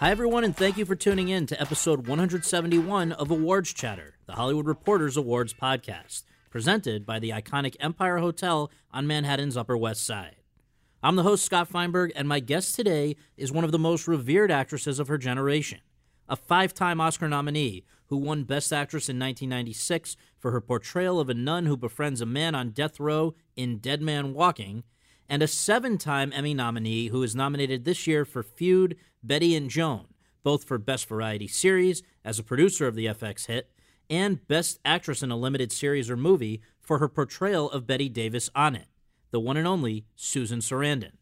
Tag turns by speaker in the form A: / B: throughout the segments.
A: Hi, everyone, and thank you for tuning in to episode 171 of Awards Chatter, the Hollywood Reporters Awards podcast, presented by the iconic Empire Hotel on Manhattan's Upper West Side. I'm the host, Scott Feinberg, and my guest today is one of the most revered actresses of her generation, a five time Oscar nominee who won Best Actress in 1996 for her portrayal of a nun who befriends a man on death row in Dead Man Walking, and a seven time Emmy nominee who is nominated this year for Feud, Bette and Joan, both for Best Variety Series as a producer of the FX hit, and Best Actress in a Limited Series or Movie for her portrayal of Bette Davis on it, the one and only Susan Sarandon.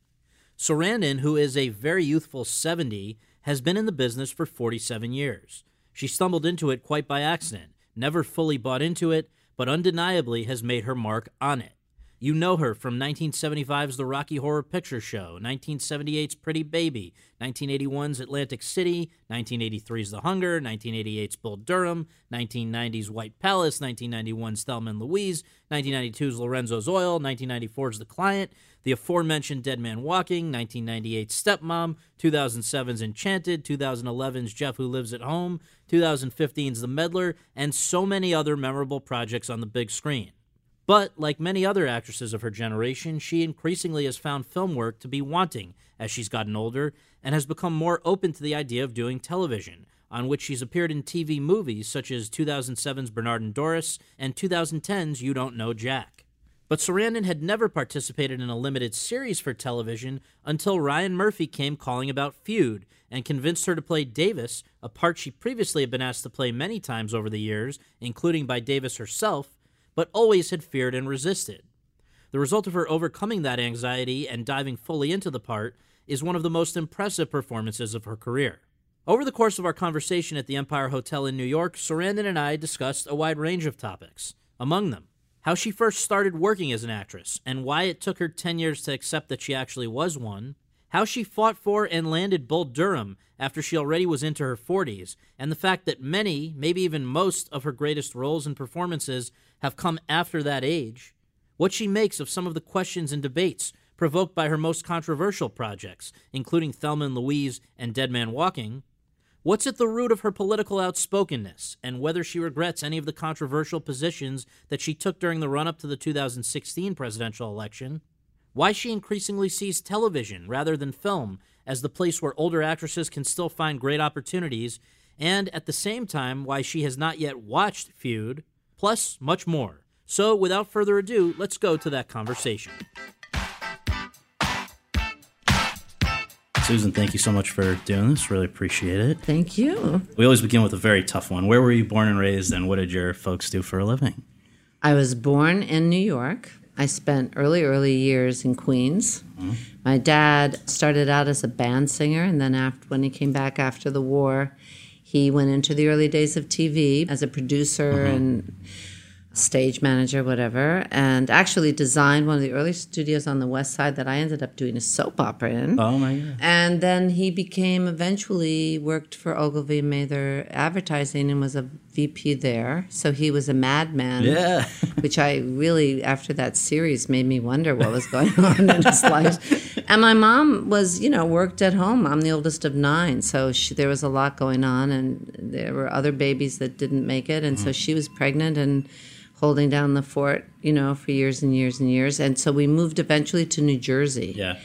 A: Sarandon, who is a very youthful 70, has been in the business for 47 years. She stumbled into it quite by accident, never fully bought into it, but undeniably has made her mark on it. You know her from 1975's The Rocky Horror Picture Show, 1978's Pretty Baby, 1981's Atlantic City, 1983's The Hunger, 1988's Bull Durham, 1990's White Palace, 1991's Thelma and Louise, 1992's Lorenzo's Oil, 1994's The Client, the aforementioned Dead Man Walking, 1998's Stepmom, 2007's Enchanted, 2011's Jeff Who Lives at Home, 2015's The Meddler, and so many other memorable projects on the big screen. But, like many other actresses of her generation, she increasingly has found film work to be wanting as she's gotten older and has become more open to the idea of doing television, on which she's appeared in TV movies such as 2007's Bernard and Doris and 2010's You Don't Know Jack. But Sarandon had never participated in a limited series for television until Ryan Murphy came calling about Feud and convinced her to play Davis, a part she previously had been asked to play many times over the years, including by Davis herself, but always had feared and resisted. The result of her overcoming that anxiety and diving fully into the part is one of the most impressive performances of her career. Over the course of our conversation at the Empire Hotel in New York, Sarandon and I discussed a wide range of topics. Among them, how she first started working as an actress and why it took her 10 years to accept that she actually was one, how she fought for and landed Bull Durham after she already was into her 40s, and the fact that many, maybe even most, of her greatest roles and performances have come after that age, what she makes of some of the questions and debates provoked by her most controversial projects, including Thelma and Louise and Dead Man Walking, what's at the root of her political outspokenness, and whether she regrets any of the controversial positions that she took during the run up to the 2016 presidential election, why she increasingly sees television rather than film as the place where older actresses can still find great opportunities, and at the same time, why she has not yet watched Feud, plus much more. So, without further ado, let's go to that conversation. Susan, thank you so much for doing this. Really appreciate it.
B: Thank you.
A: We always begin with a very tough one. Where were you born and raised, and what did your folks do for a living?
B: I was born in New York. I spent early, early years in Queens. Mm-hmm. My dad started out as a band singer, and then after, when he came back after the war, he went into the early days of TV as a producer mm-hmm. and stage manager, whatever, and actually designed one of the early studios on the west side that I ended up doing a soap opera in.
A: Oh my god!
B: And then he became eventually worked for Ogilvy Mather Advertising and was a VP there. So he was a madman.
A: Yeah.
B: which I really, after that series, made me wonder what was going on in his life. And my mom was, you know, worked at home. I'm the oldest of nine, so she, there was a lot going on, and there were other babies that didn't make it, and mm-hmm. so she was pregnant and holding down the fort, you know, for years and years and years. And so we moved eventually to New Jersey.
A: Yeah.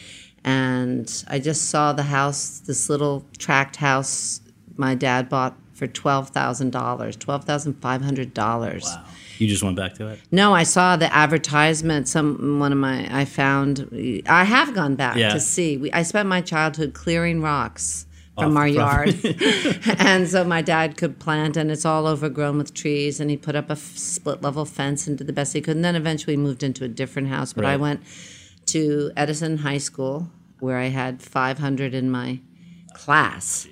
B: And I just saw the house, this little tract house my dad bought for twelve thousand dollars, twelve thousand five hundred dollars.
A: Wow. You just went back to it?
B: No, I saw the advertisement. Some one of my I found. I have gone back yeah. to see. We, I spent my childhood clearing rocks from our yard. and so my dad could plant, and it's all overgrown with trees. And he put up a f- split level fence and did the best he could. And then eventually moved into a different house. But right. I went to Edison High School, where I had 500 in my class.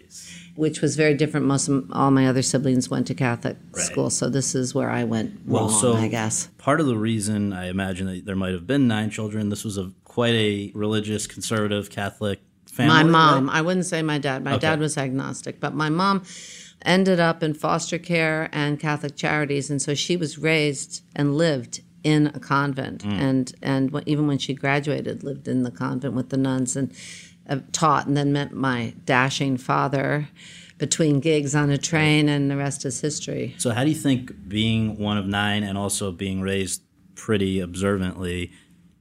B: Which was very different. Most of all my other siblings went to Catholic right. school, so this is where I went well, wrong. So I guess
A: part of the reason I imagine that there might have been nine children. This was a quite a religious, conservative Catholic family?
B: My mom. Right? I wouldn't say my dad. My okay. dad was agnostic, but my mom ended up in foster care and Catholic charities, and so she was raised and lived in a convent, mm. and and even when she graduated, lived in the convent with the nuns, and Uh, taught and then met my dashing father between gigs on a train, and the rest is history.
A: So, how do you think being one of nine and also being raised pretty observantly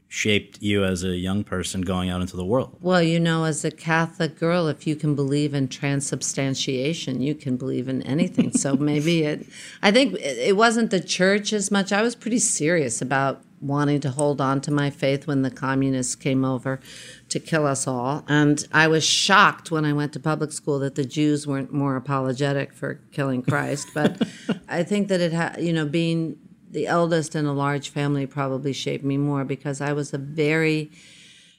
A: shaped you as a young person going out into the world?
B: Well, you know, as a Catholic girl, if you can believe in transubstantiation, you can believe in anything. so maybe it, I think it wasn't the church as much. I was pretty serious about wanting to hold on to my faith when the communists came over to kill us all. And I was shocked when I went to public school that the Jews weren't more apologetic for killing Christ. But I think that it had, you know, being the eldest in a large family probably shaped me more because I was a very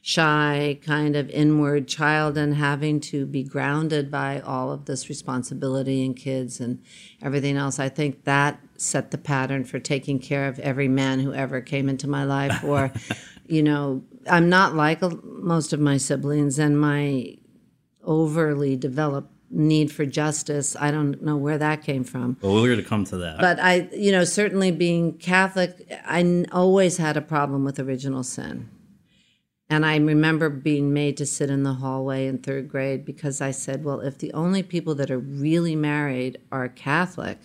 B: shy, kind of inward child and having to be grounded by all of this responsibility and kids and everything else. I think that set the pattern for taking care of every man who ever came into my life or, you know, I'm not like most of my siblings and my overly developed need for justice. I don't know where that came from.
A: Well, we're going to come to that.
B: But I, you know, certainly being Catholic, I always had a problem with original sin. And I remember being made to sit in the hallway in third grade because I said, well, if the only people that are really married are Catholic,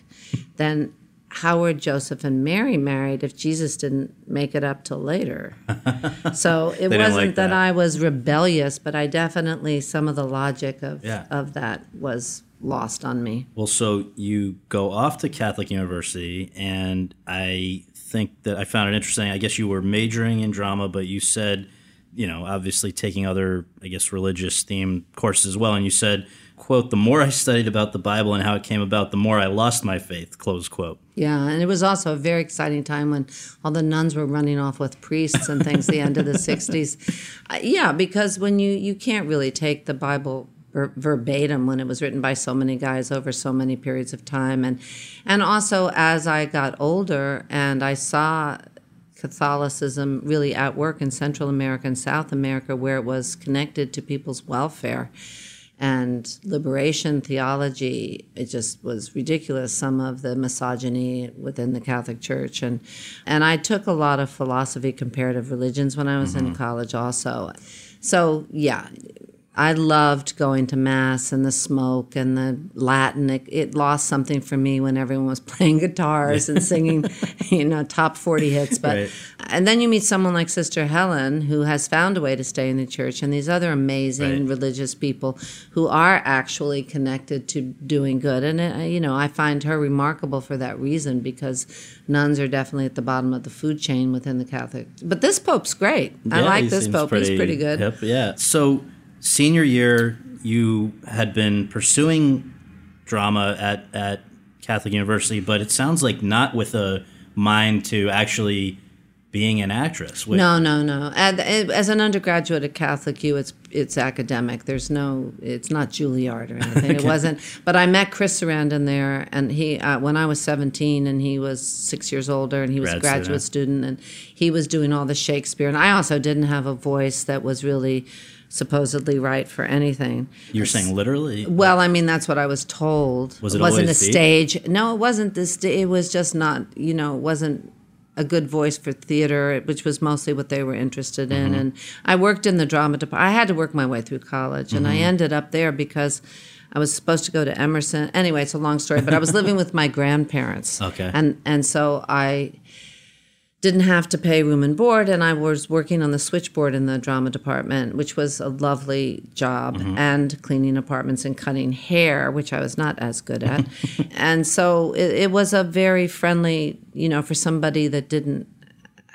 B: then how were Joseph and Mary married if Jesus didn't make it up till later? so it wasn't like that. that. I was rebellious, but I definitely some of the logic of yeah. of that was lost on me.
A: Well, so you go off to Catholic University, and I think that I found it interesting. I guess you were majoring in drama, but you said, you know, obviously taking other, I guess, religious themed courses as well, and you said quote, the more I studied about the Bible and how it came about, the more I lost my faith, close quote.
B: Yeah, and it was also a very exciting time when all the nuns were running off with priests and things, the end of the 60s. Uh, yeah, because when you, you can't really take the Bible ver- verbatim when it was written by so many guys over so many periods of time. And, and also, as I got older and I saw Catholicism really at work in Central America and South America, where it was connected to people's welfare and liberation theology it just was ridiculous some of the misogyny within the catholic church and and i took a lot of philosophy comparative religions when i was mm-hmm. in college also so yeah I loved going to mass and the smoke and the Latin. It, it lost something for me when everyone was playing guitars and singing, you know, top 40 hits. But right. and then you meet someone like Sister Helen who has found a way to stay in the church and these other amazing right. religious people who are actually connected to doing good. And it, uh, you know, I find her remarkable for that reason because nuns are definitely at the bottom of the food chain within the Catholic. But this pope's great. Yeah, I like this pope. Pretty He's pretty good.
A: Hip, yeah. So senior year, you had been pursuing drama at, at Catholic University, but it sounds like not with a mind to actually being an actress.
B: no, no, no. As an undergraduate at Catholic U, it's it's academic. There's no, it's not Juilliard or anything. okay. It wasn't. But I met Chris Sarandon there, and he uh, when I was 17, and he was six years older, and he was Grad a graduate student. student, and he was doing all the Shakespeare, and I also didn't have a voice that was really supposedly right for anything.
A: You're saying literally?
B: Well, I mean that's what I was told.
A: Was it,
B: it wasn't a stage? No, it wasn't this. It was just not. You know, it wasn't a good voice for theater, which was mostly what they were interested in. Mm-hmm. And I worked in the drama department. I had to work my way through college, and mm-hmm. I ended up there because. I was supposed to go to Emerson. Anyway, it's a long story, but I was living with my grandparents.
A: Okay.
B: And and so I didn't have to pay room and board and i was working on the switchboard in the drama department which was a lovely job mm-hmm. and cleaning apartments and cutting hair which i was not as good at and so it, it, was a very friendly you know for somebody that didn't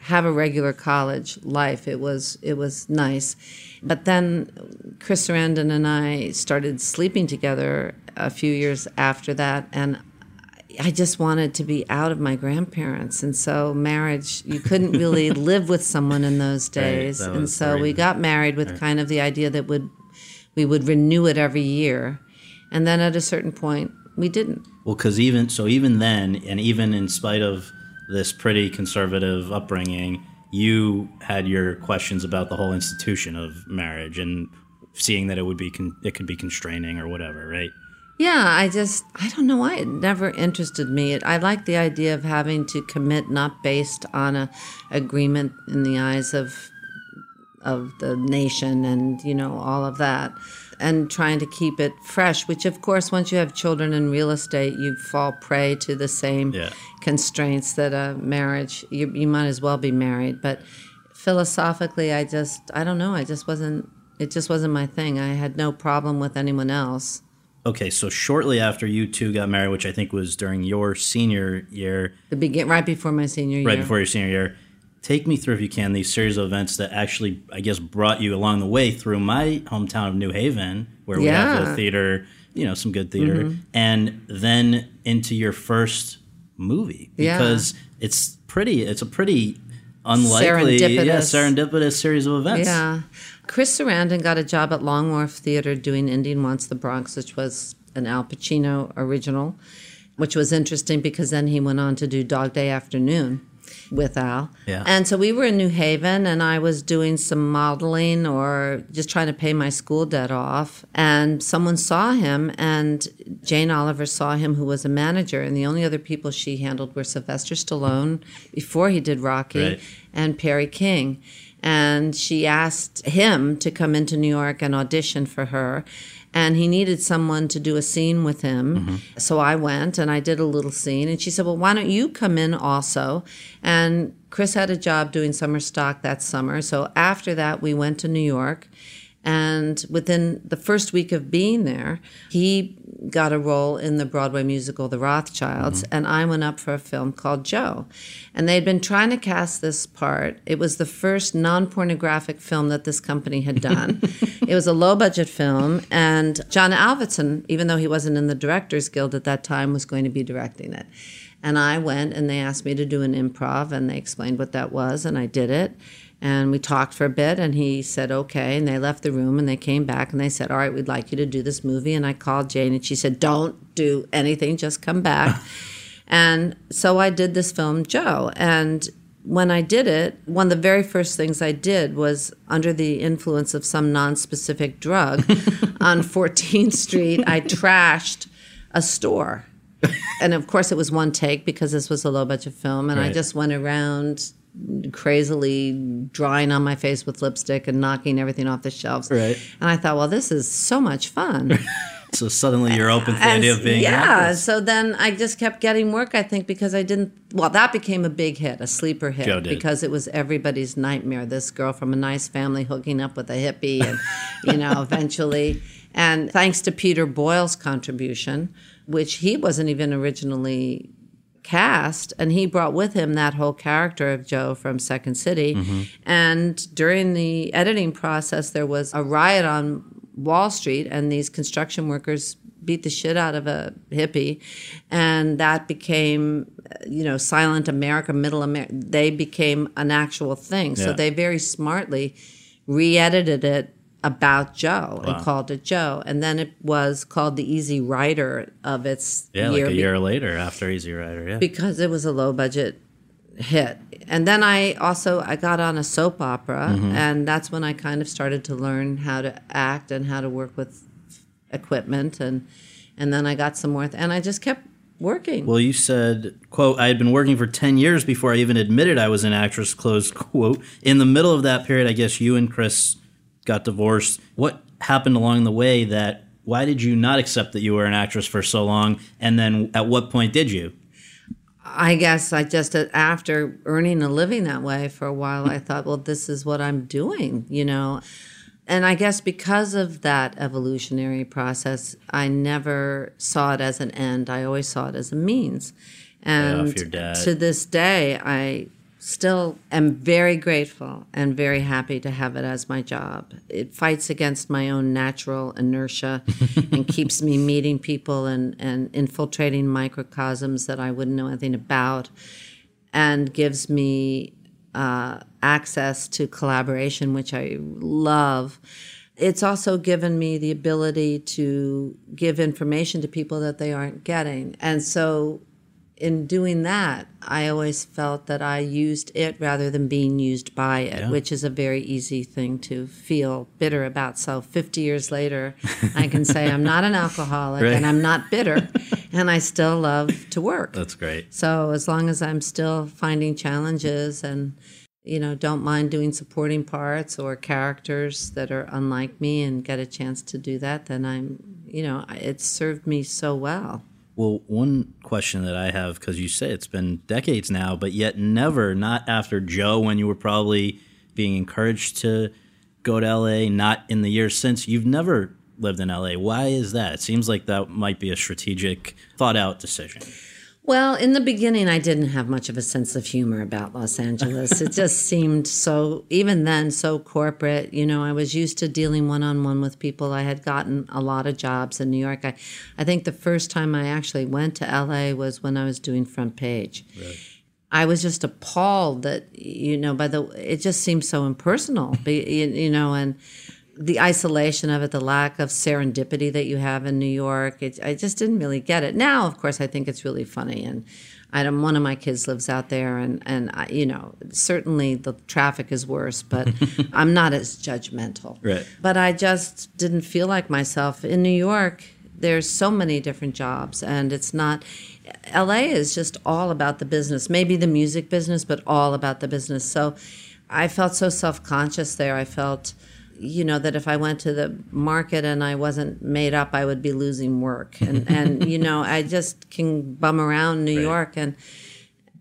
B: have a regular college life it was it was nice but then chris sarandon and i started sleeping together a few years after that and I just wanted to be out of my grandparents. And so marriage, you couldn't really live with someone in those days. Right, and so we got married with right. kind of the idea that would we would renew it every year. And then at a certain point, we didn't.
A: Well, because even so, even then, and even in spite of this pretty conservative upbringing, you had your questions about the whole institution of marriage and seeing that it would be con- it could be constraining or whatever, right?
B: Yeah, I just, I don't know why it never interested me. It, I like the idea of having to commit not based on a agreement in the eyes of of the nation and you know all of that and trying to keep it fresh which of course once you have children in real estate you fall prey to the same yeah. constraints that a marriage you, you might as well be married but philosophically i just i don't know i just wasn't it just wasn't my thing i had no problem with anyone else
A: okay so shortly after you two got married which i think was during your senior year
B: the begin right before my senior year
A: right before your senior year take me through, if you can, these series of events that actually, I guess, brought you along the way through my hometown of New Haven, where we yeah. have the theater, you know, some good theater, mm-hmm. and then into your first movie because yeah. it's pretty. It's a pretty unlikely, serendipitous. yeah, serendipitous series of events.
B: Yeah, Chris Sarandon got a job at Long Wharf Theater doing Indian Wants the Bronx, which was an Al Pacino original, which was interesting because then he went on to do Dog Day Afternoon with Al. Yeah. And so we were in New Haven and I was doing some modeling or just trying to pay my school debt off. And someone saw him and Jane Oliver saw him, who was a manager. And the only other people she handled were Sylvester Stallone before he did Rocky right. and Perry King. And she asked him to come into New York and audition for her and he needed someone to do a scene with him. Mm-hmm. So I went and I did a little scene. And she said, Well, why don't you come in also? And Chris had a job doing summer stock that summer. So after that, we went to New York. And within the first week of being there, he got a role in the Broadway musical The Rothschilds, mm-hmm. and I went up for a film called Joe. And they'd been trying to cast this part. It was the first non pornographic film that this company had done. it was a low budget film, and John Avildsen, even though he wasn't in the Directors Guild at that time, was going to be directing it. And I went and they asked me to do an improv, and they explained what that was, and I did it. And we talked for a bit, and he said, okay. And they left the room and they came back and they said, all right, we'd like you to do this movie. And I called Jane and she said, don't do anything, just come back. and so I did this film, Joe. And when I did it, one of the very first things I did was under the influence of some non-specific drug on 14th Street, I trashed a store. and of course, it was one take because this was a low budget film. And right. I just went around crazily drawing on my face with lipstick and knocking everything off the shelves.
A: Right.
B: And I thought, well, this is so much fun.
A: so suddenly you're open to the idea of being
B: yeah. So then I just kept getting work. I think because I didn't. Well, that became a big hit, a sleeper hit, because it was everybody's nightmare. This girl from a nice family hooking up with a hippie, and you know, eventually. And thanks to Peter Boyle's contribution, which he wasn't even originally cast and he brought with him that whole character of Joe from Second City. Mm-hmm. And during the editing process, there was a riot on Wall Street, and these construction workers beat the shit out of a hippie, and that became, you know, Silent America, Middle America. They became an actual thing. Yeah. So they very smartly re-edited it about Joe wow. and called it Joe. And then it was called the Easy Rider of its
A: yeah, year like a year later after Easy Rider, yeah,
B: because it was a low budget hit. And then I also I got on a soap opera, mm-hmm. and that's when I kind of started to learn how to act and how to work with equipment, and and then I got some more, th- and I just kept working.
A: Well, you said, quote, I had been working for 10 years before I even admitted I was an actress, close quote. In the middle of that period, I guess you and Chris got divorced. What happened along the way that why did you not accept that you were an actress for so long? And then at what point did you?
B: I guess I just, after earning a living that way for a while, I thought, well, this is what I'm doing, you know. And I guess because of that evolutionary process, I never saw it as an end. I always saw it as a means. And to this day, I still am very grateful and very happy to have it as my job. It fights against my own natural inertia and keeps me meeting people and, and infiltrating microcosms that I wouldn't know anything about and gives me uh, access to collaboration, which I love. It's also given me the ability to give information to people that they aren't getting. And so in doing that, I always felt that I used it rather than being used by it, yeah. which is a very easy thing to feel bitter about. So 50 years later, I can say I'm not an alcoholic right. and I'm not bitter, and I still love to work.
A: That's great.
B: So as long as I'm still finding challenges and you know, don't mind doing supporting parts or characters that are unlike me and get a chance to do that, then I'm, you know, it's served me so well.
A: Well, one question that I have, because you say it's been decades now, but yet never, not after Joe, when you were probably being encouraged to go to LA, not in the years since, you've never lived in LA. Why is that? It seems like that might be a strategic, thought out decision.
B: Well, in the beginning, I didn't have much of a sense of humor about Los Angeles. it just seemed so, even then, so corporate. You know, I was used to dealing one on one with people. I had gotten a lot of jobs in New York. I, I think the first time I actually went to LA was when I was doing Front Page. Right. I was just appalled that, you know, by the, it just seemed so impersonal, you, you know, and, the isolation of it, the lack of serendipity that you have in New York. It, I just didn't really get it. Now, of course, I think it's really funny, and I don't, one of my kids lives out there, and and I, you know certainly the traffic is worse, but I'm not as judgmental.
A: Right.
B: But I just didn't feel like myself in New York. There's so many different jobs, and it's not. LA is just all about the business, maybe the music business, but all about the business. So I felt so self conscious there. I felt you know that if I went to the market and I wasn't made up, I would be losing work. And and you know, I just can bum around New right. York and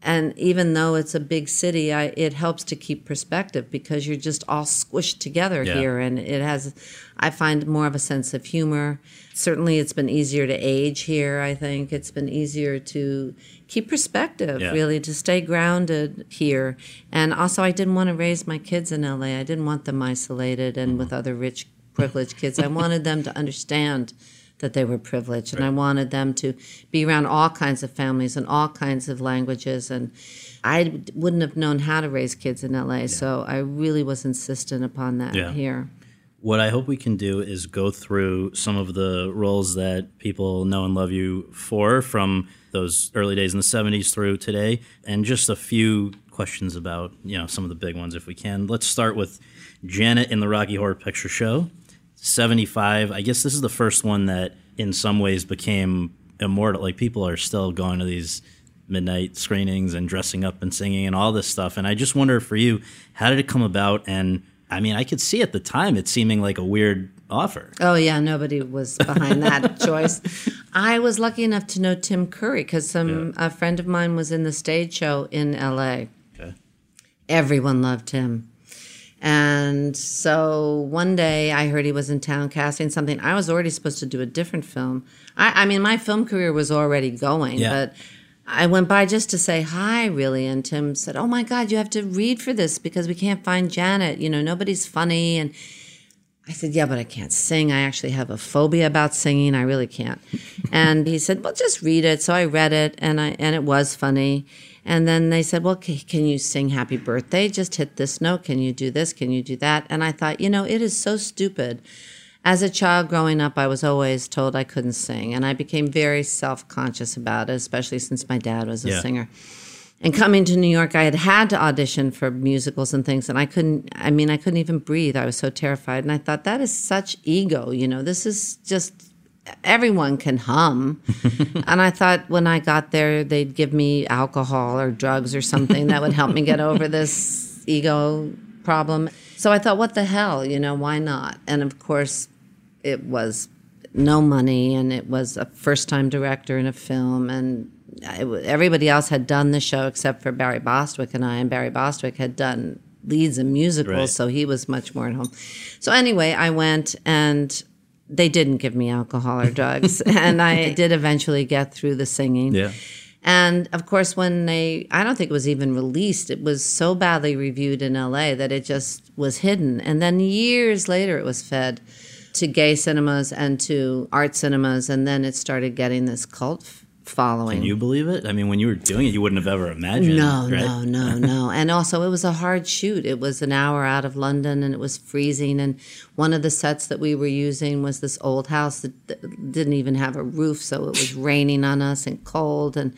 B: and even though it's a big city, I, it helps to keep perspective because you're just all squished together yeah. here, and it has. I find more of a sense of humor. Certainly, it's been easier to age here. I think it's been easier to keep perspective, yeah. really, to stay grounded here. And also, I didn't want to raise my kids in LA. I didn't want them isolated and mm-hmm. with other rich, privileged kids. I wanted them to understand that they were privileged, and I wanted them to be around all kinds of families and all kinds of languages. And I wouldn't have known how to raise kids in LA, yeah. so I really was insistent upon that yeah. here.
A: What I hope we can do is go through some of the roles that people know and love you for from those early days in the 70s through today, and just a few questions about you know some of the big ones if we can. Let's start with Janet in the Rocky Horror Picture Show. 75. I guess this is the first one that in some ways became immortal. Like people are still going to these midnight screenings and dressing up and singing and all this stuff. And I just wonder for you, how did it come about? And I mean, I could see at the time it seeming like a weird offer.
B: Oh yeah, nobody was behind that choice. I was lucky enough to know Tim Curry because some yeah. a friend of mine was in the stage show in L.A. Okay. Everyone loved him. And so one day I heard he was in town casting something. I was already supposed to do a different film. I, I mean, my film career was already going, yeah. but I went by just to say hi, really. And Tim said, Oh my God, you have to read for this because we can't find Janet. You know, nobody's funny. And I said, Yeah, but I can't sing. I actually have a phobia about singing. I really can't. and he said, Well, just read it. So I read it and I and it was funny. And then they said, Well, can you sing happy birthday? Just hit this note. Can you do this? Can you do that? And I thought, you know, it is so stupid. As a child growing up, I was always told I couldn't sing. And I became very self conscious about it, especially since my dad was a yeah. singer. And coming to New York, I had had to audition for musicals and things, and I couldn't, I mean, I couldn't even breathe. I was so terrified. And I thought, that is such ego. You know, this is just everyone can hum. and I thought when I got there, they'd give me alcohol or drugs or something that would help me get over this ego problem. So I thought, what the hell, you know, why not? And of course, it was no money and it was a first time director in a film and everybody else had done the show except for Barry Bostwick and I and Barry Bostwick had done leads in musicals right. so he was much more at home. So anyway, I went and they didn't give me alcohol or drugs. and I did eventually get through the singing.
A: Yeah.
B: And of course, when they, I don't think it was even released, it was so badly reviewed in LA that it just was hidden. And then years later, it was fed to gay cinemas and to art cinemas. And then it started getting this cult following.
A: Can you believe it? I mean, when you were doing it, you wouldn't have ever imagined.
B: No,
A: right?
B: no, no, no. And also, it was a hard shoot. It was an hour out of London, and it was freezing. And one of the sets that we were using was this old house that didn't even have a roof, so it was raining on us and cold. And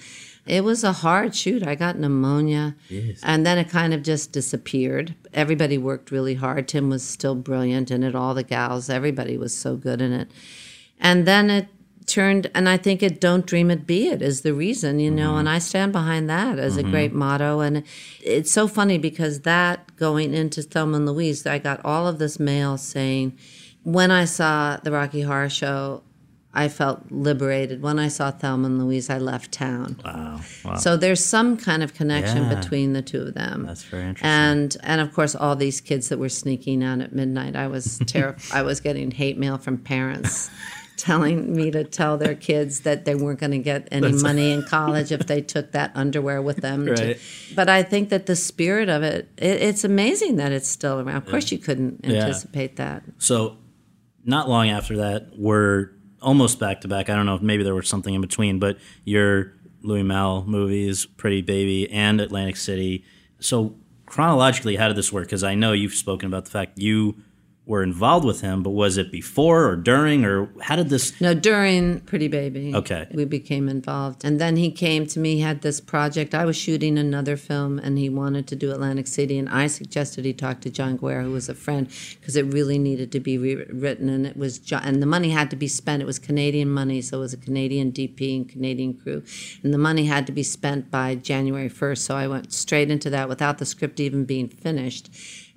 B: it was a hard shoot. I got pneumonia, yes. and then it kind of just disappeared. Everybody worked really hard. Tim was still brilliant in it. All the gals, everybody was so good in it. And then it turned and i think it don't dream it be it is the reason you know mm-hmm. and i stand behind that as mm-hmm. a great motto and it's so funny because that going into thelma and louise i got all of this mail saying when i saw the rocky horror show I felt liberated. When I saw Thelma and Louise, I left town.
A: Wow. wow.
B: So there's some kind of connection yeah. between the two of them.
A: That's very interesting.
B: And and of course all these kids that were sneaking out at midnight. I was terrified. I was getting hate mail from parents telling me to tell their kids that they weren't going to get any That's money in college if they took that underwear with them.
A: Right.
B: To, but I think that the spirit of it, it, it's amazing that it's still around. Of course, yeah. you couldn't anticipate yeah. that.
A: So, not long after that, we're almost back to back. I don't know if maybe there was something in between, but your Louis Malle movies, Pretty Baby, and Atlantic City. So chronologically, how did this work? Because I know you've spoken about the fact you were involved with him, but was it before or during or how did this?
B: No, during Pretty Baby.
A: Okay.
B: We became involved. And then he came to me, had this project. I was shooting another film and he wanted to do Atlantic City. And I suggested he talk to John Guare, who was a friend, because it really needed to be rewritten. And it was, John, and the money had to be spent. It was Canadian money, so it was a Canadian DP and Canadian crew. And the money had to be spent by January 1st. So I went straight into that without the script even being finished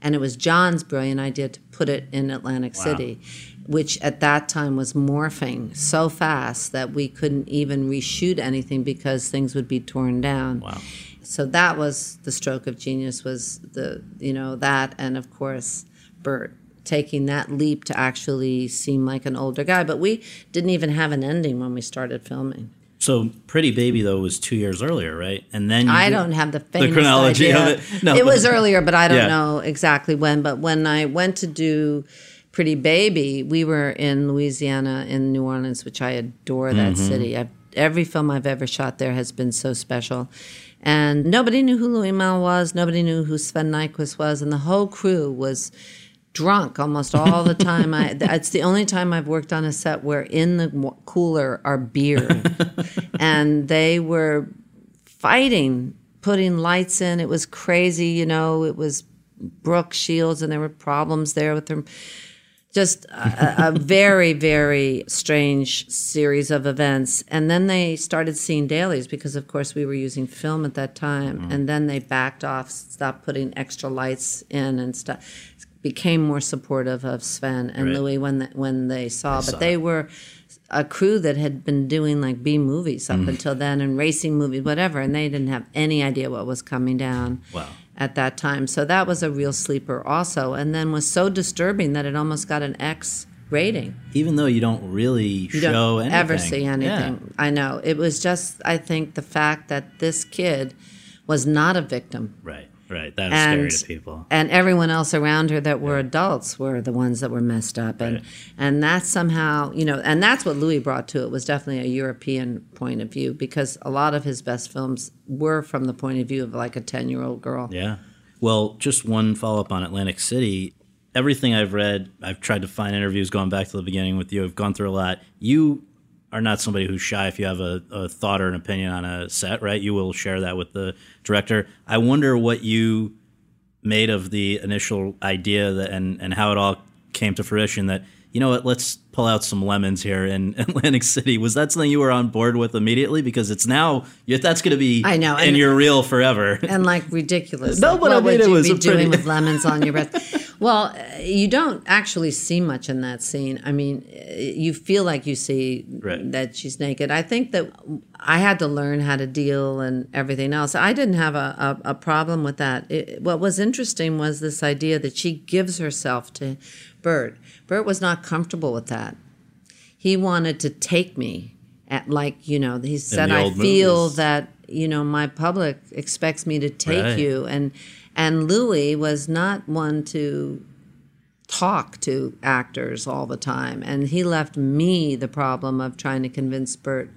B: and it was John's brilliant idea to put it in Atlantic wow. City, which at that time was morphing so fast that we couldn't even reshoot anything because things would be torn down.
A: Wow.
B: So that was the stroke of genius was the you know that and of course Burt taking that leap to actually seem like an older guy. But we didn't even have an ending when we started filming.
A: So Pretty Baby though was two years earlier, right? And then
B: I don't have the
A: the chronology
B: idea.
A: of it. No,
B: it was earlier, but I don't yeah. know exactly when. But when I went to do Pretty Baby, we were in Louisiana, in New Orleans, which I adore that mm-hmm. city. I've, every film I've ever shot there has been so special. And nobody knew who Louis Malle was. Nobody knew who Sven Nykvist was, and the whole crew was drunk almost all the time. I, it's the only time I've worked on a set where in the cooler are beer, and they were fighting, putting lights in. It was crazy, you know. It was Brooke Shields, and there were problems there with them. Just a, a very, very strange series of events. And then they started seeing dailies because, of course, we were using film at that time. Mm-hmm. And then they backed off, stopped putting extra lights in and stuff became more supportive of Sven and right. Louis when the, when they saw. but they it. were a crew that had been doing like B movies up mm. until then and racing movies, whatever, and they didn't have any idea what was coming down.
A: Wow.
B: At that time, so that was a real sleeper, also, and then was so disturbing that it almost got an X rating.
A: Even though you don't really
B: you
A: show don't
B: anything. ever see anything. Yeah. I know. It was just I think the fact that this kid was not a victim.
A: Right. Right, that was and, scary to people.
B: And everyone else around her that were yeah. adults were the ones that were messed up, and right. and that's somehow you know, and that's what Louis brought to it was definitely a European point of view because a lot of his best films were from the point of view of like a ten year old girl.
A: Yeah. Well, just one follow up on Atlantic City. Everything I've read, I've tried to find interviews going back to the beginning with you. I've gone through a lot. You are not somebody who's shy if you have a, a, thought or an opinion on a set, right? You will share that with the director. I wonder what you made of the initial idea that, and, and how it all came to fruition that, you know what, let's pull out some lemons here in Atlantic City. Was that something you were on board with immediately? Because it's now that's going to be
B: I know,
A: in your reel forever,
B: and like ridiculous.
A: no,
B: like,
A: but
B: what
A: I mean,
B: would
A: it
B: you
A: was
B: be
A: pretty...
B: doing with lemons on your breath? Well, uh, you don't actually see much in that scene. I mean, uh, you feel like you see
A: right.
B: that she's naked. I think that I had to learn how to deal and everything else. I didn't have a, a, a problem with that. It, what was interesting was this idea that she gives herself to Burt. Burt was not comfortable with that. He wanted to take me at like, you know, he said I feel movies. that, you know, my public expects me to take right. you and and Louis was not one to talk to actors all the time and he left me the problem of trying to convince Burt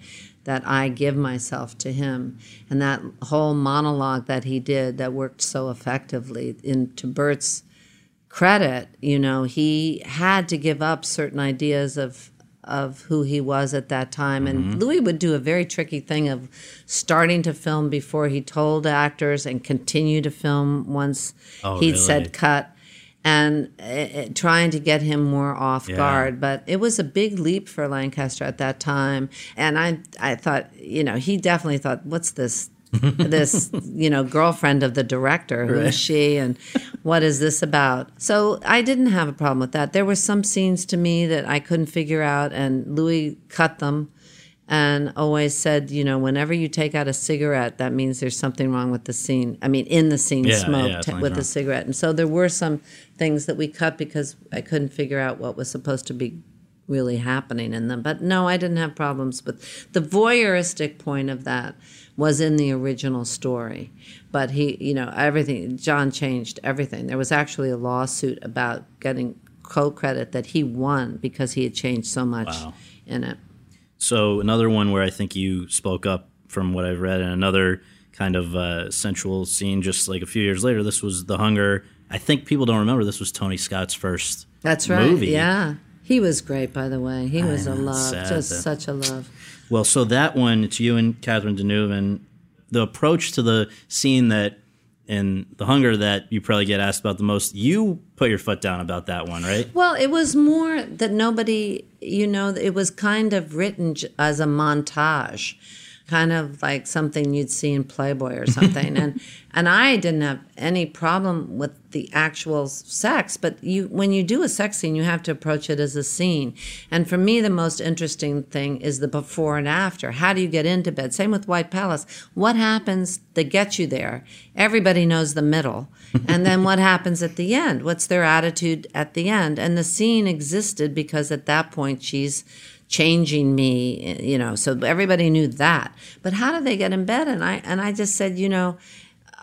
B: that I give myself to him. And that whole monologue that he did that worked so effectively into Burt's credit, you know, he had to give up certain ideas of of who he was at that time. And mm-hmm. Louis would do a very tricky thing of starting to film before he told actors and continue to film once
A: oh,
B: he'd
A: really?
B: said cut. and uh, trying to get him more off yeah. guard. But it was a big leap for Lancaster at that time, and I I thought you know he definitely thought, what's this? this you know girlfriend of the director who right. is she and what is this about so i didn't have a problem with that there were some scenes to me that i couldn't figure out and louis cut them and always said, you know, whenever you take out a cigarette, that means there's something wrong with the scene. I mean, in the scene,
A: yeah,
B: smoke
A: yeah,
B: t- with a cigarette. And so there were some things that we cut because I couldn't figure out what was supposed to be really happening in them. But no, I didn't have problems with the voyeuristic point of that was in the original story. But he, you know, everything, John changed everything. There was actually a lawsuit about getting co credit that he won because he had changed so much wow. in it.
A: So another one where I think you spoke up from what I've read, and another kind of uh, sensual scene just like a few years later. This was The Hunger. I think people don't remember this was Tony Scott's first.
B: That's right. Movie. Yeah, he was great. By the way, he was a love, just such a love.
A: Well, so that one, it's you and Catherine Deneuve, and the approach to the scene that in the hunger that you probably get asked about the most you put your foot down about that one right?
B: Well it was more that nobody you know it was kind of written as a montage kind of like something you'd see in Playboy or something. and and I didn't have any problem with the actual sex, but you when you do a sex scene, you have to approach it as a scene. And for me, the most interesting thing is the before and after. How do you get into bed? Same with White Palace. What happens that gets you there? Everybody knows the middle. and then what happens at the end? What's their attitude at the end? And the scene existed because at that point she's changing me, you know, so everybody knew that. But how did they get in bed? And I and I just said, you know,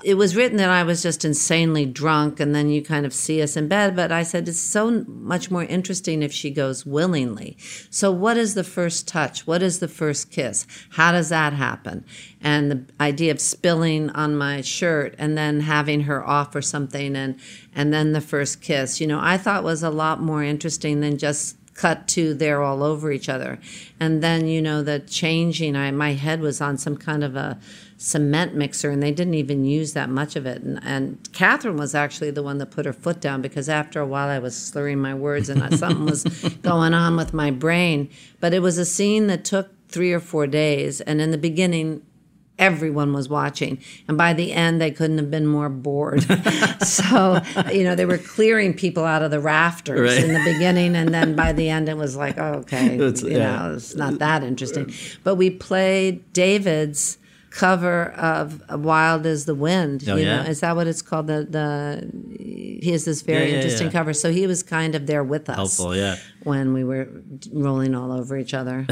B: it was written that I was just insanely drunk, and then you kind of see us in bed. But I said it's so much more interesting if she goes willingly. So, what is the first touch? What is the first kiss? How does that happen? And the idea of spilling on my shirt and then having her off or something, and and then the first kiss. You know, I thought was a lot more interesting than just cut to they're all over each other. And then, you know, the changing, I, my head was on some kind of a cement mixer and they didn't even use that much of it. And, and Catherine was actually the one that put her foot down because after a while I was slurring my words and something was going on with my brain. But it was a scene that took three or four days. And in the beginning, everyone was watching. And by the end, they couldn't have been more bored. so, you know, they were clearing people out of the rafters right. in the beginning. And then by the end, it was like, oh, okay, it's, you yeah. know, it's not that interesting. But we played David's cover of Wild Is the Wind.
A: Oh,
B: you
A: yeah?
B: know, is that what it's called? The the he has this very yeah, yeah, interesting cover. So he was kind of there with us.
A: Helpful, yeah.
B: When we were rolling all over each other.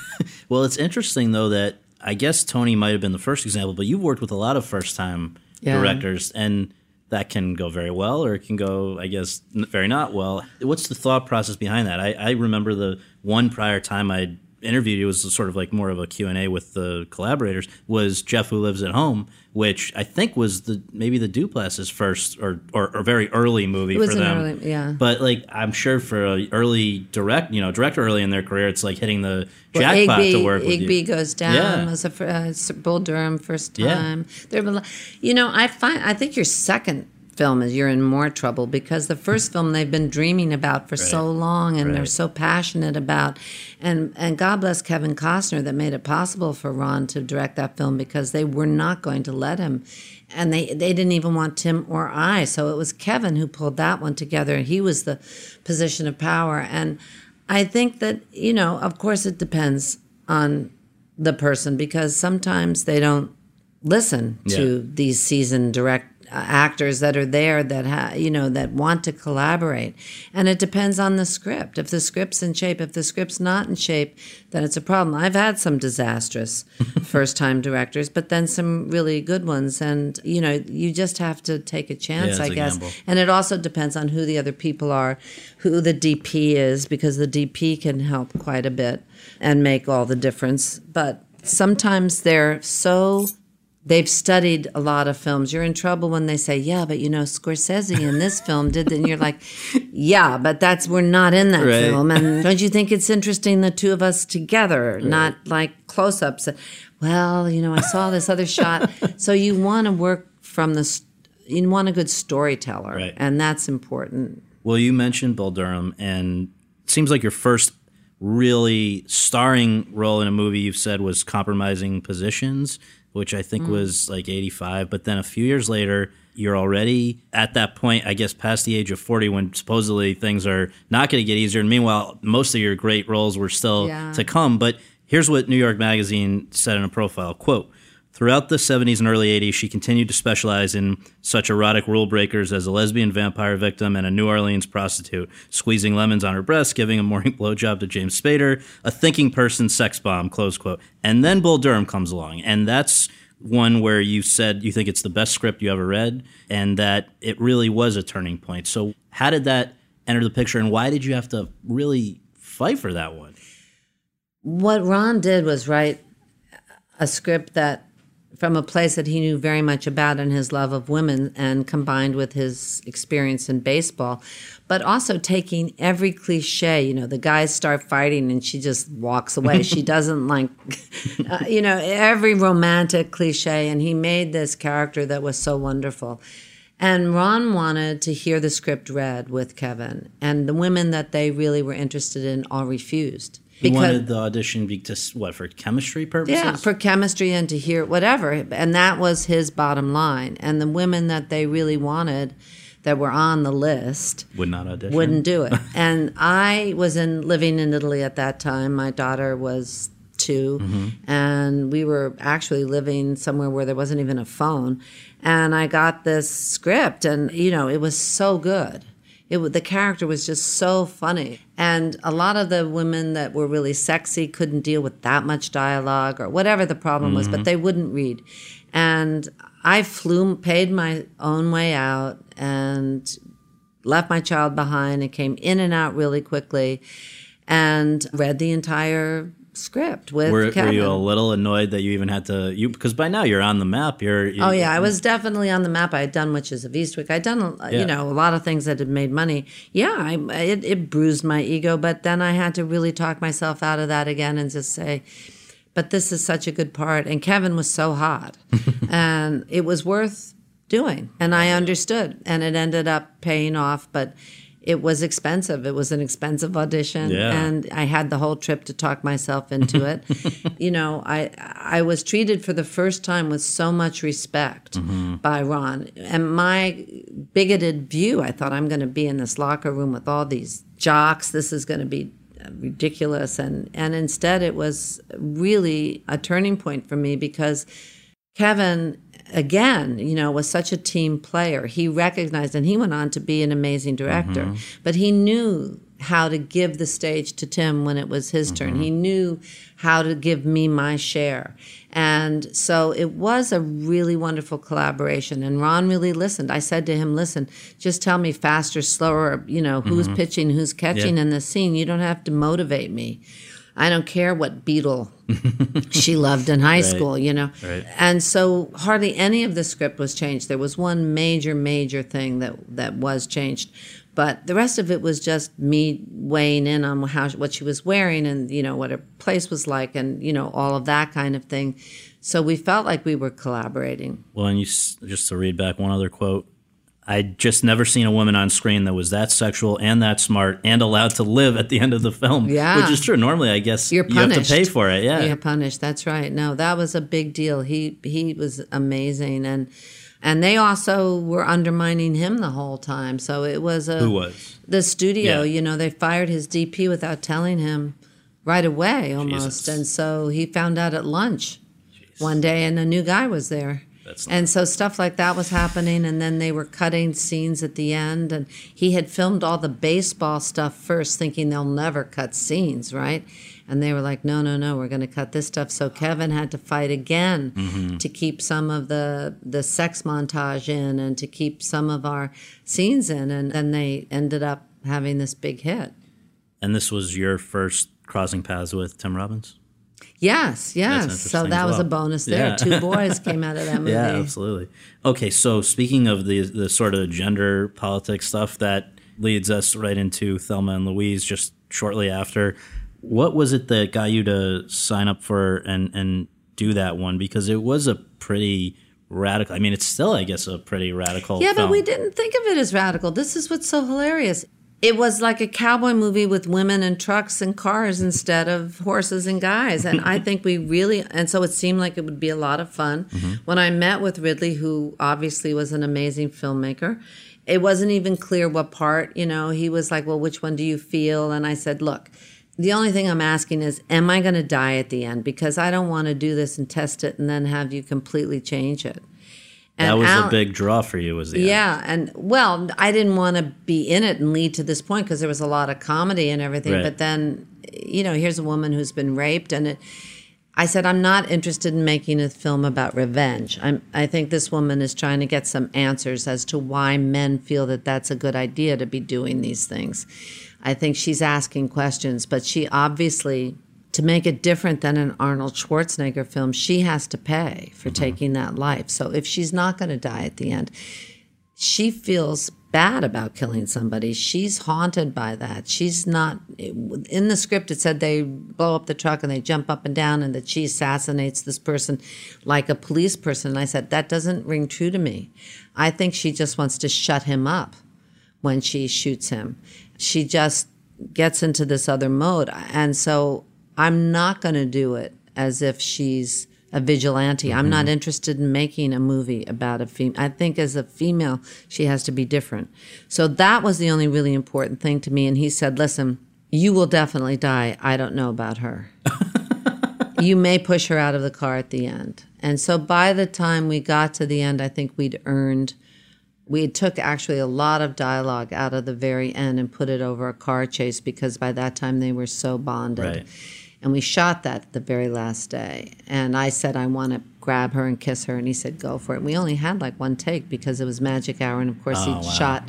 A: well, it's interesting though that I guess Tony might have been the first example, but you've worked with a lot of first time yeah. directors, and that can go very well or it can go, I guess, very not well. What's the thought process behind that? I, I remember the one prior time I interviewed you was sort of like more of a Q&A with the collaborators was Jeff Who Lives at Home, which I think was the maybe the Duplass's first or, or, or very early movie for them.
B: Early, yeah.
A: But like I'm sure for a early direct, you know, director early in their career, it's like hitting the well, jackpot
B: Igby,
A: to work
B: with
A: Igby
B: you. goes down. Yeah. Was a uh, Bull Durham first time. Yeah. There, you know, I find I think your second film is you're in more trouble because the first film they've been dreaming about for right. so long and right. they're so passionate about and and God bless Kevin Costner that made it possible for Ron to direct that film because they were not going to let him and they they didn't even want Tim or I so it was Kevin who pulled that one together he was the position of power and I think that you know of course it depends on the person because sometimes they don't listen yeah. to these seasoned direct actors that are there that ha, you know that want to collaborate. And it depends on the script. If the script's in shape if the script's not in shape then it's a problem. I've had some disastrous first time directors but then some really good ones. And you know you just have to take a chance
A: yeah,
B: i guess.
A: gamble.
B: and it also depends on who the other people are who the dp is because the dp can help quite a bit and make all the difference. But sometimes they're so they've studied a lot of films. You're in trouble when they say, "Yeah, but you know, Scorsese in this film did," and you're like, "Yeah, but that's we're not in that right. film." And don't you think it's interesting the two of us together, right. not like close-ups? Well, you know, I saw this other shot. So you want to work from the you want a good storyteller,
A: right.
B: and that's important.
A: Well, you mentioned Bull Durham, and it seems like your first really starring role in a movie you've said was Compromising Positions, which I think mm. was like 85. But then a few years later, you're already at that point, I guess, past the age of 40 when supposedly things are not going to get easier. And meanwhile, most of your great roles were still yeah. to come. But here's what New York Magazine said in a profile quote, Throughout the 70s and early 80s, she continued to specialize in such erotic rule breakers as a lesbian vampire victim and a New Orleans prostitute, squeezing lemons on her breasts, giving a morning blowjob to James Spader, a thinking person sex bomb, close quote. And then Bull Durham comes along, and that's one where you said you think it's the best script you ever read and that it really was a turning point. So, how did that enter the picture, and why did you have to really fight for that one?
B: What Ron did was write a script that from a place that he knew very much about and his love of women and combined with his experience in baseball but also taking every cliche you know the guys start fighting and she just walks away. She doesn't like uh, you know every romantic cliche and he made this character that was so wonderful. And Ron wanted to hear the script read with Kevin and the women that they really were interested in all refused
A: he because, wanted the audition be just what for chemistry purposes?
B: Yeah, for chemistry and to hear whatever, and that was his bottom line. And the women that they really wanted, that were on the list,
A: would not audition.
B: Wouldn't do it. and I was in living in Italy at that time. My daughter was 2 mm-hmm. and we were actually living somewhere where there wasn't even a phone. And I got this script, and you know, it was so good it the character was just so funny and a lot of the women that were really sexy couldn't deal with that much dialogue or whatever the problem mm-hmm. was but mm-hmm. they wouldn't read and i flew paid my own way out and left my child behind and came in and out really quickly and read the entire script with
A: were,
B: Kevin.
A: Were you a little annoyed that you even had to you because by now you're on the map. You're. You,
B: oh yeah, I was definitely on the map. I had done Witches of Eastwick. I'd done uh, yeah. you know a lot of things that had made money. Yeah, I, it, it bruised my ego, but then I had to really talk myself out of that again and just say. But this is such a good part, and Kevin was so hot, and it was worth doing. And I understood, and it ended up paying off. But it was expensive. It was an expensive audition, yeah. and I had the whole trip to talk myself into it. you know, I I was treated for the first time with so much respect mm-hmm. by Ron, and my bigoted view. I thought I'm going to be in this locker room with all these jocks. This is going to be ridiculous, and and instead it was really a turning point for me because Kevin again, you know, was such a team player. He recognized, and he went on to be an amazing director, mm-hmm. but he knew how to give the stage to Tim when it was his mm-hmm. turn. He knew how to give me my share. And so it was a really wonderful collaboration. And Ron really listened. I said to him, listen, just tell me faster, slower, you know, who's mm-hmm. pitching, who's catching yeah. in the scene. You don't have to motivate me. I don't care what Beatle she loved in high right. school, you know. Right. And so hardly any of the script was changed. There was one major, major thing that that was changed, but the rest of it was just me weighing in on how what she was wearing and you know what her place was like and you know all of that kind of thing. So we felt like we were collaborating.
A: Well, and you just to read back one other quote I'd just never seen a woman on screen that was that sexual and that smart and allowed to live at the end of the film.
B: Yeah.
A: Which is true. Normally, I guess You're punished. you have to pay for it. Yeah.
B: You're punished. That's right. No, that was a big deal. He he was amazing and and they also were undermining him the whole time. So it was a
A: Who was?
B: The studio, yeah. you know, they fired his DP without telling him right away almost. Jesus. And so he found out at lunch Jeez. one day and a new guy was there. And so stuff like that was happening, and then they were cutting scenes at the end, and he had filmed all the baseball stuff first, thinking they'll never cut scenes, right? And they were like, no, no, no, we're going to cut this stuff. So Kevin had to fight again mm-hmm. to keep some of the the sex montage in and to keep some of our scenes in, and then they ended up having this big hit.
A: And this was your first crossing paths with Tim Robbins.
B: Yes, yes. So that was well. a bonus there. Yeah. Two boys came out of that movie.
A: Yeah, absolutely. Okay, so speaking of the the sort of gender politics stuff that leads us right into Thelma and Louise just shortly after, what was it that got you to sign up for and and do that one because it was a pretty radical. I mean, it's still, I guess, a pretty radical.
B: Yeah,
A: film.
B: but we didn't think of it as radical. This is what's so hilarious. It was like a cowboy movie with women and trucks and cars instead of horses and guys. And I think we really, and so it seemed like it would be a lot of fun. Mm-hmm. When I met with Ridley, who obviously was an amazing filmmaker, it wasn't even clear what part, you know, he was like, well, which one do you feel? And I said, look, the only thing I'm asking is, am I going to die at the end? Because I don't want to do this and test it and then have you completely change it.
A: And that was Al- a big draw for you, was the
B: yeah, end. and well, I didn't want to be in it and lead to this point because there was a lot of comedy and everything. Right. But then, you know, here's a woman who's been raped, and it, I said, I'm not interested in making a film about revenge. I'm, I think this woman is trying to get some answers as to why men feel that that's a good idea to be doing these things. I think she's asking questions, but she obviously to make it different than an Arnold Schwarzenegger film, she has to pay for mm-hmm. taking that life. So if she's not going to die at the end, she feels bad about killing somebody. She's haunted by that. She's not in the script. It said they blow up the truck and they jump up and down, and that she assassinates this person like a police person. And I said that doesn't ring true to me. I think she just wants to shut him up when she shoots him. She just gets into this other mode, and so I'm not going to do it as if she's a vigilante. Mm-hmm. I'm not mm-hmm. interested in making a movie about a female. I think as a female, she has to be different. So that was the only really important thing to me. And he said, listen, you will definitely die. I don't know about her. you may push her out of the car at the end. And so by the time we got to the end, I think we'd earned we took actually a lot of dialogue out of the very end and put it over a car chase because by that time they were so bonded.
A: Right.
B: And we shot that the very last day. And I said, I want to grab her and kiss her. And he said, go for it. And we only had like one take because it was magic hour. And of course, oh, he wow. shot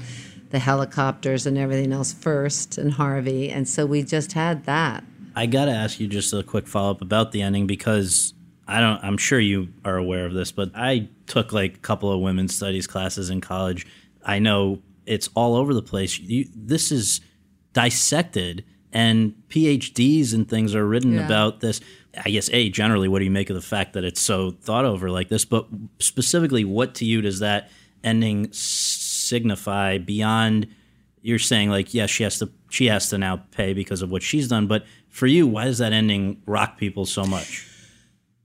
B: the helicopters and everything else first and Harvey. And so we just had that.
A: I got to ask you just a quick follow up about the ending because I don't, I'm sure you are aware of this, but I took like a couple of women's studies classes in college. I know it's all over the place. You, this is dissected and PhDs and things are written yeah. about this. I guess a generally, what do you make of the fact that it's so thought over like this? But specifically, what to you does that ending signify beyond? You're saying like, yes, she has to she has to now pay because of what she's done. But for you, why does that ending rock people so much?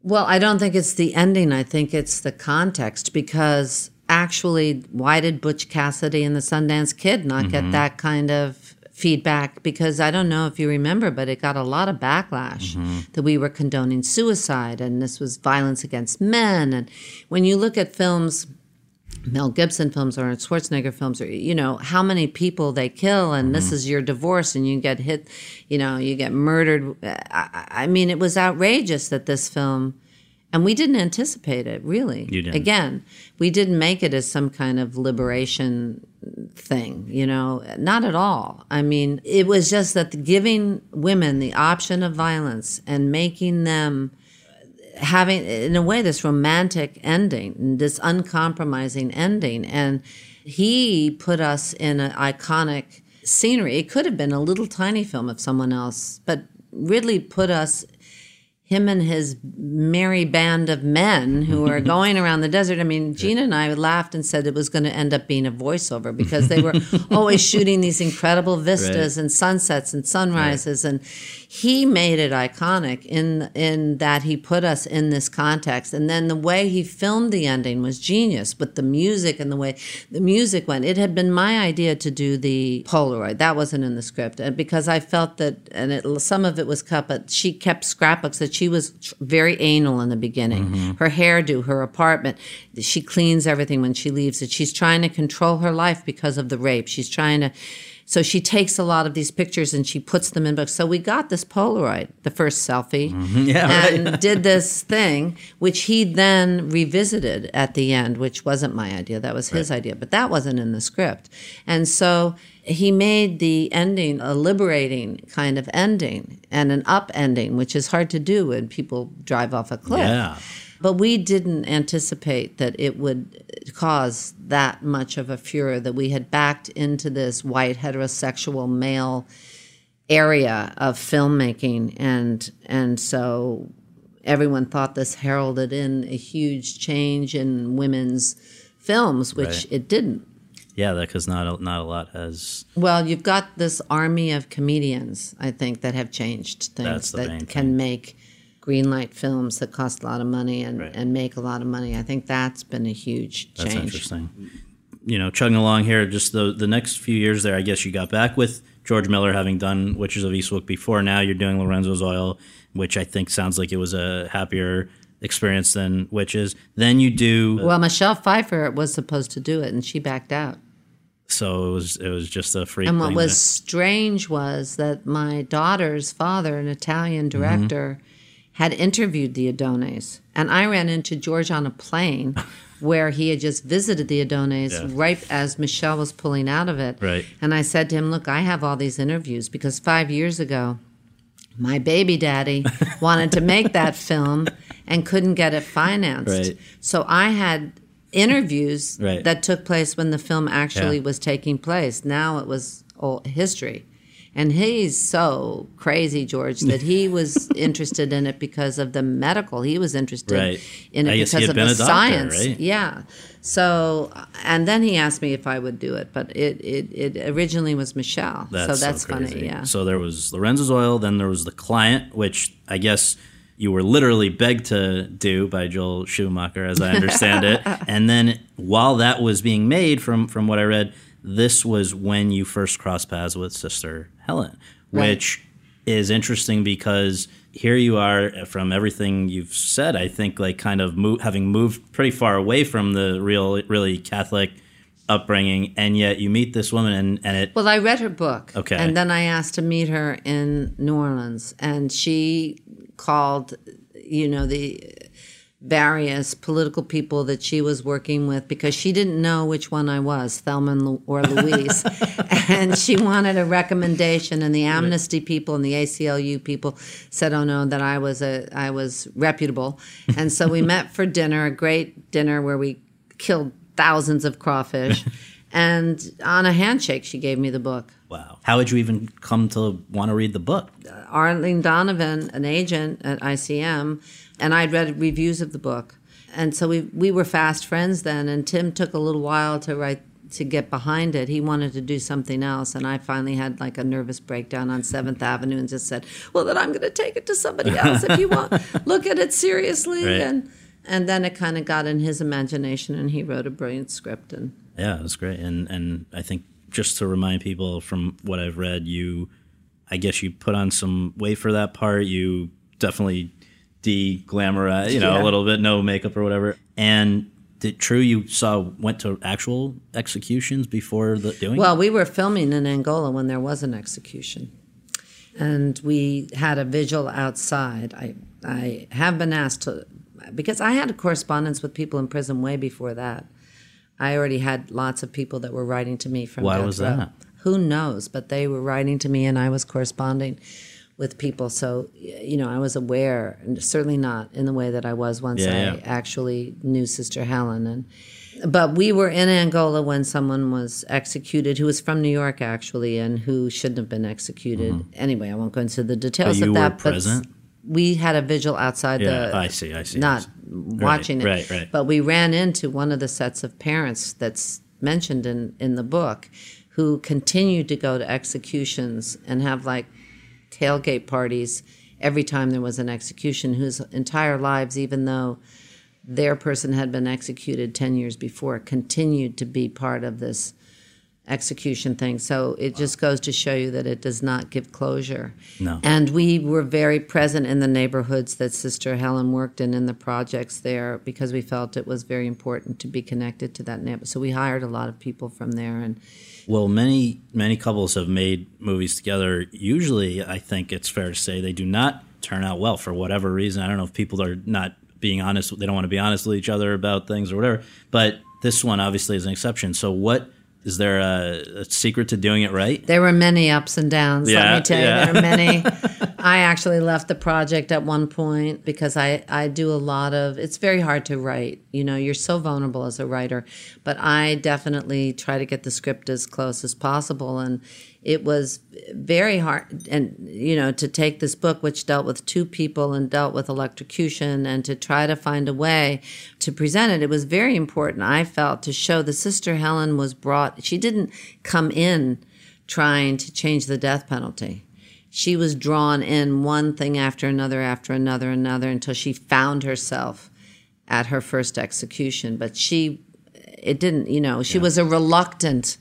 B: Well, I don't think it's the ending. I think it's the context because actually, why did Butch Cassidy and the Sundance Kid not mm-hmm. get that kind of feedback because I don't know if you remember, but it got a lot of backlash mm-hmm. that we were condoning suicide and this was violence against men. And when you look at films, Mel Gibson films or Schwarzenegger films, or you know how many people they kill, and mm-hmm. this is your divorce, and you get hit, you know, you get murdered. I, I mean, it was outrageous that this film and we didn't anticipate it, really.
A: You didn't.
B: Again, we didn't make it as some kind of liberation thing, you know, not at all. I mean, it was just that giving women the option of violence and making them having, in a way, this romantic ending, this uncompromising ending. And he put us in an iconic scenery. It could have been a little tiny film of someone else, but Ridley put us him and his merry band of men who are going around the desert. I mean, Geena and I laughed and said it was going to end up being a voiceover because they were always shooting these incredible vistas right. and sunsets and sunrises right. and he made it iconic in in that he put us in this context and then the way he filmed the ending was genius with the music and the way the music went it had been my idea to do the polaroid that wasn't in the script and because i felt that and it, some of it was cut but she kept scrapbooks that she was very anal in the beginning. Mm-hmm. her hairdo her apartment she cleans everything when she leaves it. She's trying to control her life because of the rape. She's trying to so she takes a lot of these pictures and she puts them in books. So we got this Polaroid, the first selfie,
A: mm-hmm. yeah,
B: and right. did this thing, which he then revisited at the end, which wasn't my idea. That was his right. idea, but that wasn't in the script. And so he made the ending a liberating kind of ending and an up ending, which is hard to do when people drive off a cliff.
A: Yeah.
B: But we didn't anticipate that it would cause that much of a furor that we had backed into this white heterosexual male area of filmmaking and and so everyone thought this heralded in a huge change in women's films, which right. it didn't.
A: Yeah, because not a, not a lot has.
B: Well, you've got this army of comedians, I think, that have changed things that can thing. make green light films that cost a lot of money and, right. and make a lot of money. I think that's been a huge change.
A: That's interesting. You know, chugging along here, just the the next few years there, I guess you got back with George Miller having done Witches of Eastwick before. Now you're doing Lorenzo's Oil, which I think sounds like it was a happier experience than Witches. Then you do.
B: Well, Michelle Pfeiffer was supposed to do it, and she backed out.
A: So it was it was just a free.
B: And what was strange was that my daughter's father, an Italian director, mm-hmm had interviewed the Odones. And I ran into George on a plane where he had just visited the Odones yeah. right as Michelle was pulling out of it.
A: Right.
B: And I said to him, Look, I have all these interviews because five years ago, my baby daddy wanted to make that film and couldn't get it financed.
A: Right.
B: So I had interviews right. that took place when the film actually yeah. was taking place. Now it was old history. And he's so crazy, George, that he was interested in it because of the medical. He was interested
A: right.
B: in it
A: I
B: because of the
A: doctor,
B: science.
A: Right?
B: Yeah. So, and then he asked me if I would do it, but it it, it originally was Michelle.
A: That's
B: so that's
A: so
B: funny. Yeah.
A: So there was Lorenzo's Oil, then there was The Client, which I guess you were literally begged to do by Joel Schumacher, as I understand it. And then while that was being made, from from what I read, this was when you first crossed paths with Sister Helen, right. which is interesting because here you are uh, from everything you've said. I think like kind of move, having moved pretty far away from the real, really Catholic upbringing, and yet you meet this woman and, and it.
B: Well, I read her book.
A: Okay.
B: And then I asked to meet her in New Orleans, and she called, you know, the various political people that she was working with because she didn't know which one I was, Thelma or Louise. and she wanted a recommendation and the amnesty people and the ACLU people said, "Oh no, that I was a I was reputable." And so we met for dinner, a great dinner where we killed thousands of crawfish. and on a handshake she gave me the book.
A: Wow. How would you even come to want to read the book?
B: Uh, Arlene Donovan, an agent at ICM, and I'd read reviews of the book. And so we we were fast friends then and Tim took a little while to write to get behind it. He wanted to do something else and I finally had like a nervous breakdown on 7th Avenue and just said, "Well, then I'm going to take it to somebody else if you want. Look at it seriously."
A: Right.
B: And and then it kind of got in his imagination and he wrote a brilliant script and
A: Yeah, it was great. And and I think just to remind people from what I've read, you I guess you put on some weight for that part. You definitely de-glamorize, uh, you know, yeah. a little bit, no makeup or whatever. And true you saw went to actual executions before the doing?
B: Well, we were filming in Angola when there was an execution, and we had a vigil outside. I I have been asked to because I had a correspondence with people in prison way before that. I already had lots of people that were writing to me from.
A: Why was row. that?
B: Who knows? But they were writing to me, and I was corresponding with people. So, you know, I was aware, and certainly not in the way that I was once
A: yeah,
B: I
A: yeah.
B: actually knew Sister Helen. And but we were in Angola when someone was executed, who was from New York actually, and who shouldn't have been executed. Mm-hmm. Anyway, I won't go into the details of that.
A: present?
B: But we had a vigil outside
A: yeah,
B: the.
A: I see. I see.
B: Not
A: I see.
B: watching
A: right,
B: it,
A: right, right.
B: But we ran into one of the sets of parents that's mentioned in in the book, who continued to go to executions and have like tailgate parties every time there was an execution, whose entire lives, even though their person had been executed 10 years before, continued to be part of this execution thing. So it wow. just goes to show you that it does not give closure.
A: No.
B: And we were very present in the neighborhoods that Sister Helen worked in, in the projects there, because we felt it was very important to be connected to that neighborhood. So we hired a lot of people from there and
A: well, many many couples have made movies together. Usually, I think it's fair to say they do not turn out well for whatever reason. I don't know if people are not being honest; they don't want to be honest with each other about things or whatever. But this one obviously is an exception. So, what Is there a, a, secret to doing it right?
B: There were many ups and downs. Yeah, let me tell yeah. you, there are many. I actually left the project at one point because I, I do a lot of. It's very hard to write. You know, you're so vulnerable as a writer, but I definitely try to get the script as close as possible. And it was very hard and you know to take this book which dealt with two people and dealt with electrocution and to try to find a way to present it it was very important i felt to show the sister helen was brought she didn't come in trying to change the death penalty she was drawn in one thing after another after another another until she found herself at her first execution but she it didn't you know she yeah. was a reluctant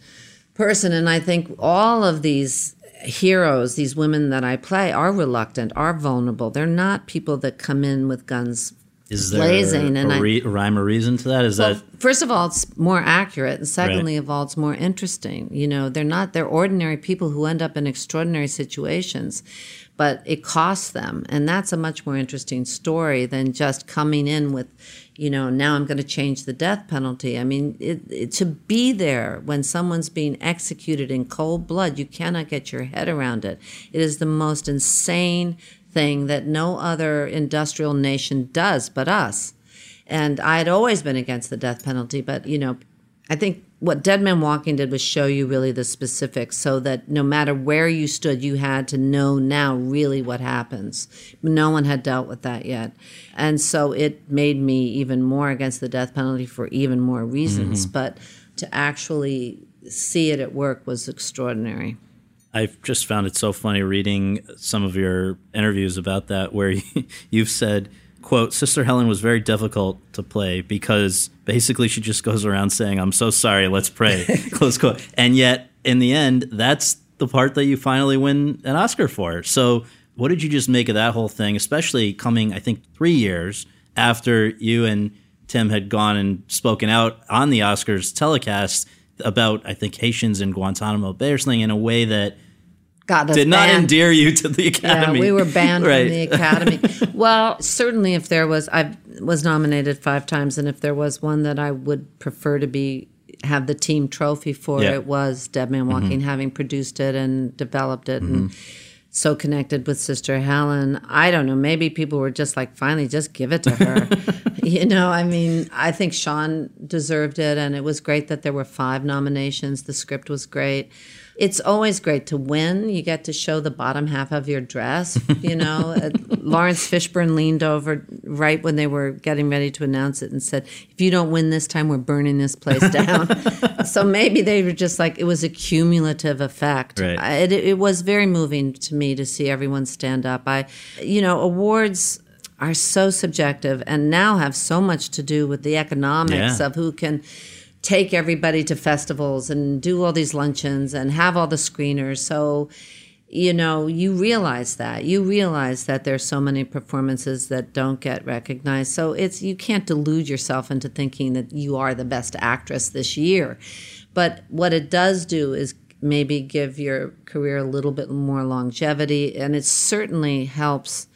B: person. And I think all of these heroes, these women that I play, are reluctant, are vulnerable. They're not people that come in with guns
A: is there blazing. and re- I, rhyme or reason to that? Is well, that
B: first of all, it's more accurate, and secondly right. of all, it's more interesting. You know, they're not they're ordinary people who end up in extraordinary situations, but it costs them, and that's a much more interesting story than just coming in with you know, now I'm going to change the death penalty. I mean, it, it, to be there when someone's being executed in cold blood, you cannot get your head around it. It is the most insane thing that no other industrial nation does but us. And I had always been against the death penalty, but, you know, I think what Dead Man Walking did was show you really the specifics so that no matter where you stood, you had to know now really what happens. No one had dealt with that yet. And so it made me even more against the death penalty for even more reasons. Mm-hmm. But to actually see it at work was extraordinary.
A: I've just found it so funny reading some of your interviews about that, where you've said, quote, Sister Helen was very difficult to play because basically she just goes around saying, I'm so sorry, let's pray, close quote. And yet, in the end, that's the part that you finally win an Oscar for. So, what did you just make of that whole thing, especially coming, I think, three years after you and Tim had gone and spoken out on the Oscars telecast about, I think, Haitians in Guantanamo Bay or something in a way that
B: got
A: did not endear you to the academy.
B: Yeah, we were banned right. from the academy. well, certainly, if there was, I was nominated five times, and if there was one that I would prefer to be have the team trophy for, yeah. it was Dead Man Walking, mm-hmm. having produced it and developed it, mm-hmm. and so connected with Sister Helen. I don't know. Maybe people were just like, finally, just give it to her. you know, I mean, I think Sean deserved it, and it was great that there were five nominations. The script was great it's always great to win. You get to show the bottom half of your dress. You know, uh, Laurence Fishburne leaned over right when they were getting ready to announce it and said, "If you don't win this time, we're burning this place down." so maybe they were just like it was a cumulative effect.
A: Right. I,
B: it, it was very moving to me to see everyone stand up. I, you know, awards are so subjective and now have so much to do with the economics yeah. of who can take everybody to festivals and do all these luncheons and have all the screeners. So, you know, you realize that. You realize that there's so many performances that don't get recognized. So it's you can't delude yourself into thinking that you are the best actress this year. But what it does do is maybe give your career a little bit more longevity and it certainly helps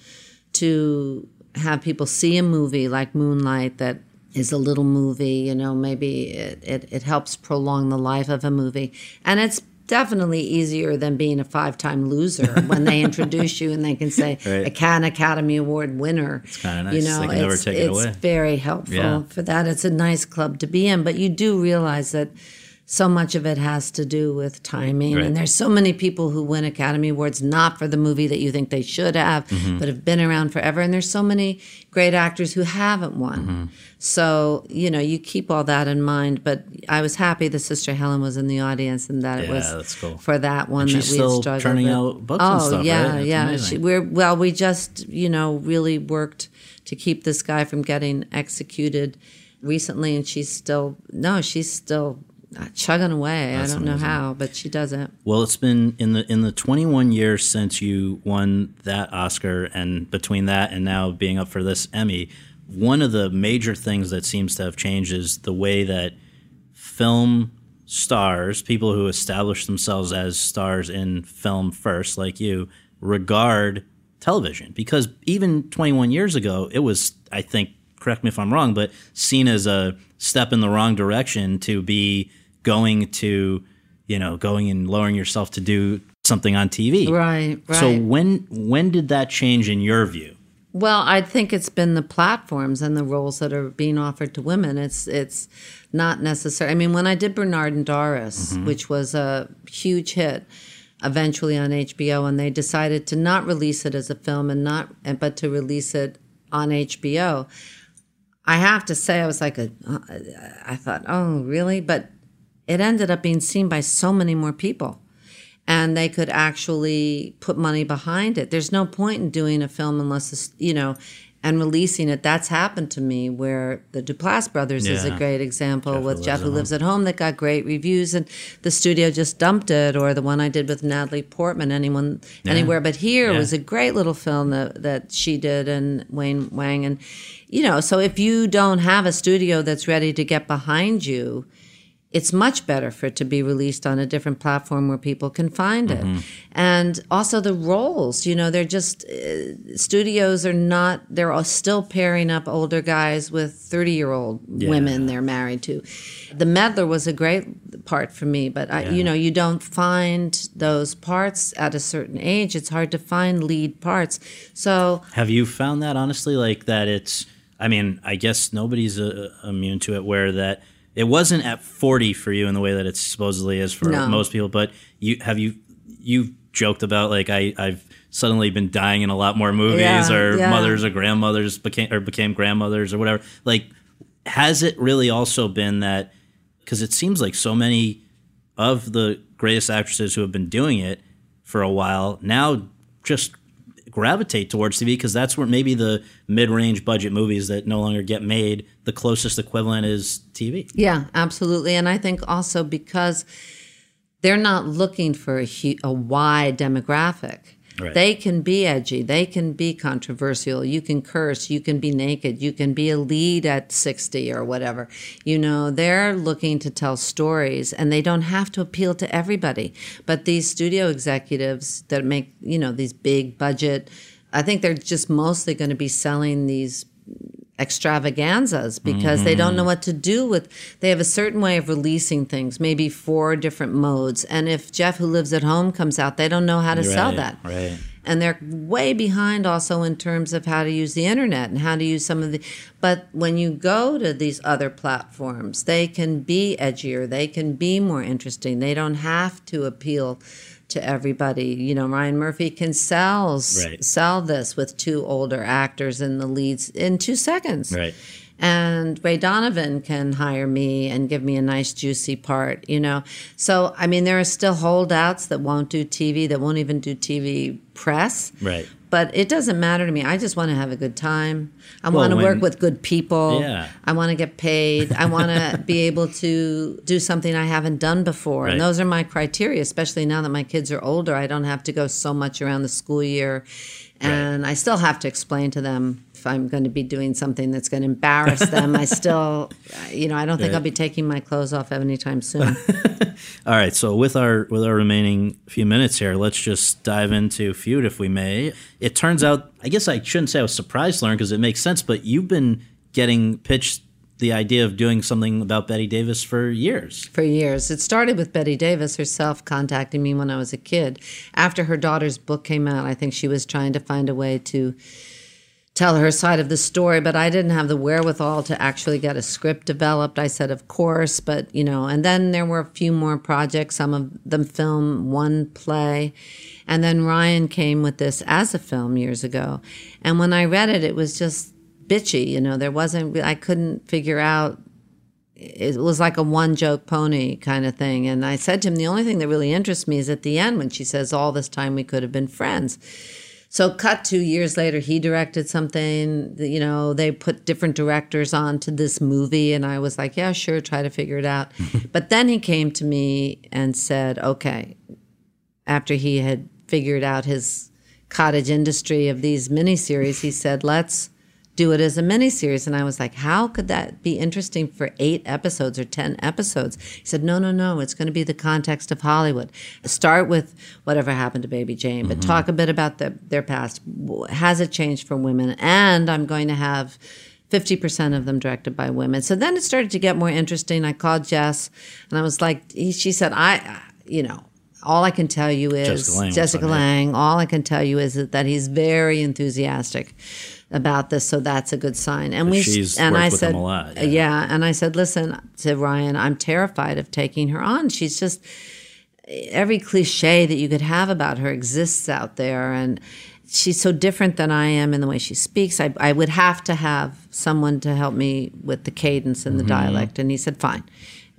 B: to have people see a movie like Moonlight that is a little movie, you know, maybe it, it, it, helps prolong the life of a movie. And it's definitely easier than being a five time loser when they introduce you and they can say right. a Cannes Academy Award winner.
A: It's kind of nice. You know, it's, it
B: it's very helpful yeah. for that. It's a nice club to be in, but you do realize that so much of it has to do with timing. Right. And there's so many people who win Academy Awards not for the movie that you think they should have, mm-hmm. but have been around forever. And there's so many great actors who haven't won. Mm-hmm. So, you know, you keep all that in mind. But I was happy the Sister Helen was in the audience and that
A: yeah,
B: it was
A: cool.
B: for that one
A: and
B: that
A: we
B: struggled
A: turning
B: with.
A: out books
B: oh,
A: and stuff,
B: yeah,
A: right?
B: yeah. She, we're well, we just, you know, really worked to keep this guy from getting executed recently and she's still no, she's still Uh, chugging away. That's I don't amazing. know how, but she does it.
A: Well, it's been in the in the 21 years since you won that Oscar, and between that and now being up for this Emmy, one of the major things that seems to have changed is the way that film stars, people who establish themselves as stars in film first, like you, regard television. Because even 21 years ago, it was, I think, correct me if I'm wrong, but seen as a step in the wrong direction to be going to, you know, going and lowering yourself to do something on TV.
B: Right, right.
A: So when when did that change in your view?
B: Well, I think it's been the platforms and the roles that are being offered to women. It's it's not necessary. I mean, when I did Bernard and Doris, mm-hmm. which was a huge hit, eventually on HBO, and they decided to not release it as a film and not, but to release it on HBO. I have to say, I was like, a, I thought, oh, really? But it ended up being seen by so many more people and they could actually put money behind it. There's no point in doing a film unless, it's, you know, and releasing it. That's happened to me where the Duplass brothers yeah. is a great example Jeff with Jeff who lives at home that got great reviews and the studio just dumped it or the one I did with Natalie Portman anyone yeah. anywhere but here yeah. was a great little film that that she did and Wayne Wang and you know so if you don't have a studio that's ready to get behind you it's much better for it to be released on a different platform where people can find it. Mm-hmm. And also the roles, you know, they're just, uh, studios are not, they're all still pairing up older guys with 30 year old yeah. women they're married to. The Meddler was a great part for me, but I, yeah. you know, you don't find those parts at a certain age. It's hard to find lead parts. So,
A: have you found that honestly, like that it's, I mean, I guess nobody's uh, immune to it where that, it wasn't at 40 for you in the way that it supposedly is for no. most people but you have you you joked about like I I've suddenly been dying in a lot more movies yeah, or yeah. mothers or grandmothers became or became grandmothers or whatever like has it really also been that because it seems like so many of the greatest actresses who have been doing it for a while now just gravitate towards TV because that's where maybe the mid-range budget movies that no longer get made, the closest equivalent is TV.
B: Yeah, absolutely. And I think also because they're not looking for a, a wide demographic. Right. They can be edgy. They can be controversial. You can curse. You can be naked. You can be a lead at 60 or whatever. You know, they're looking to tell stories and they don't have to appeal to everybody. But these studio executives that make, you know, these big budget, I think they're just mostly going to be selling these extravaganzas because mm-hmm. they don't know mm-hmm. what to do with they have a certain way of releasing things maybe four different modes and if jeff who lives at home comes out they don't know how to right, sell that
A: right
B: and they're way behind also in terms of how to use the internet and how to use some of the but when you go to these other platforms they can be edgier they can be more interesting they don't have to appeal to everybody. You know, Ryan Murphy can sell right. sell this with two older actors in the leads in two seconds.
A: Right.
B: And Ray Donovan can hire me and give me a nice juicy part, you know. So I mean, there are still holdouts that won't do TV, that won't even do TV press.
A: Right
B: but it doesn't matter to me. I just want to have a good time. I well, want to work with good people.
A: Yeah.
B: I want to get paid. I want to be able to do something I haven't done before. Right. And those are my criteria, especially now that my kids are older. I don't have to go so much around the school year. And right. I still have to explain to them if I'm going to be doing something that's going to embarrass them. I still, you know, I don't think right. I'll be taking my clothes off anytime soon.
A: All right, so with our with our remaining few minutes here, let's just dive into feud if we may. It turns out, I guess I shouldn't say I was surprised to learn because it makes sense, but you've been getting pitched the idea of doing something about Bette Davis for years.
B: For years. It started with Bette Davis herself contacting me when I was a kid. After her daughter's book came out, I think she was trying to find a way to tell her side of the story, but I didn't have the wherewithal to actually get a script developed. I said, of course, but you know, and then there were a few more projects, some of them film, one play. And then Ryan came with this as a film years ago. And when I read it, it was just bitchy, you know, there wasn't, I couldn't figure out it was like a one joke pony kind of thing. And I said to him, the only thing that really interests me is at the end when she says, All this time we could have been friends. So, cut two years later, he directed something. You know, they put different directors on to this movie, and I was like, yeah, sure, try to figure it out. but then he came to me and said, okay, after he had figured out his cottage industry of these miniseries, he said, let's do it as a miniseries. And I was like, how could that be interesting for eight episodes or 10 episodes? He said, no, no, no, it's going to be the context of Hollywood. Start with whatever happened to Baby Jane, but mm-hmm. talk a bit about the, their past. Has it changed for women? And I'm going to have 50% of them directed by women. So then it started to get more interesting. I called Jess and I was like, she said, I, you know, all I can tell you is Jessica Lange. Jessica Lange all I can tell you is that he's very enthusiastic about this, so that's a good sign.
A: And we she's and I said, lot,
B: yeah. yeah, and I said, listen to Ryan, I'm terrified of taking her on. She's just every cliche that you could have about her exists out there, and she's so different than I am in the way she speaks. I, I would have to have someone to help me with the cadence and the mm-hmm. dialect. And he said, fine.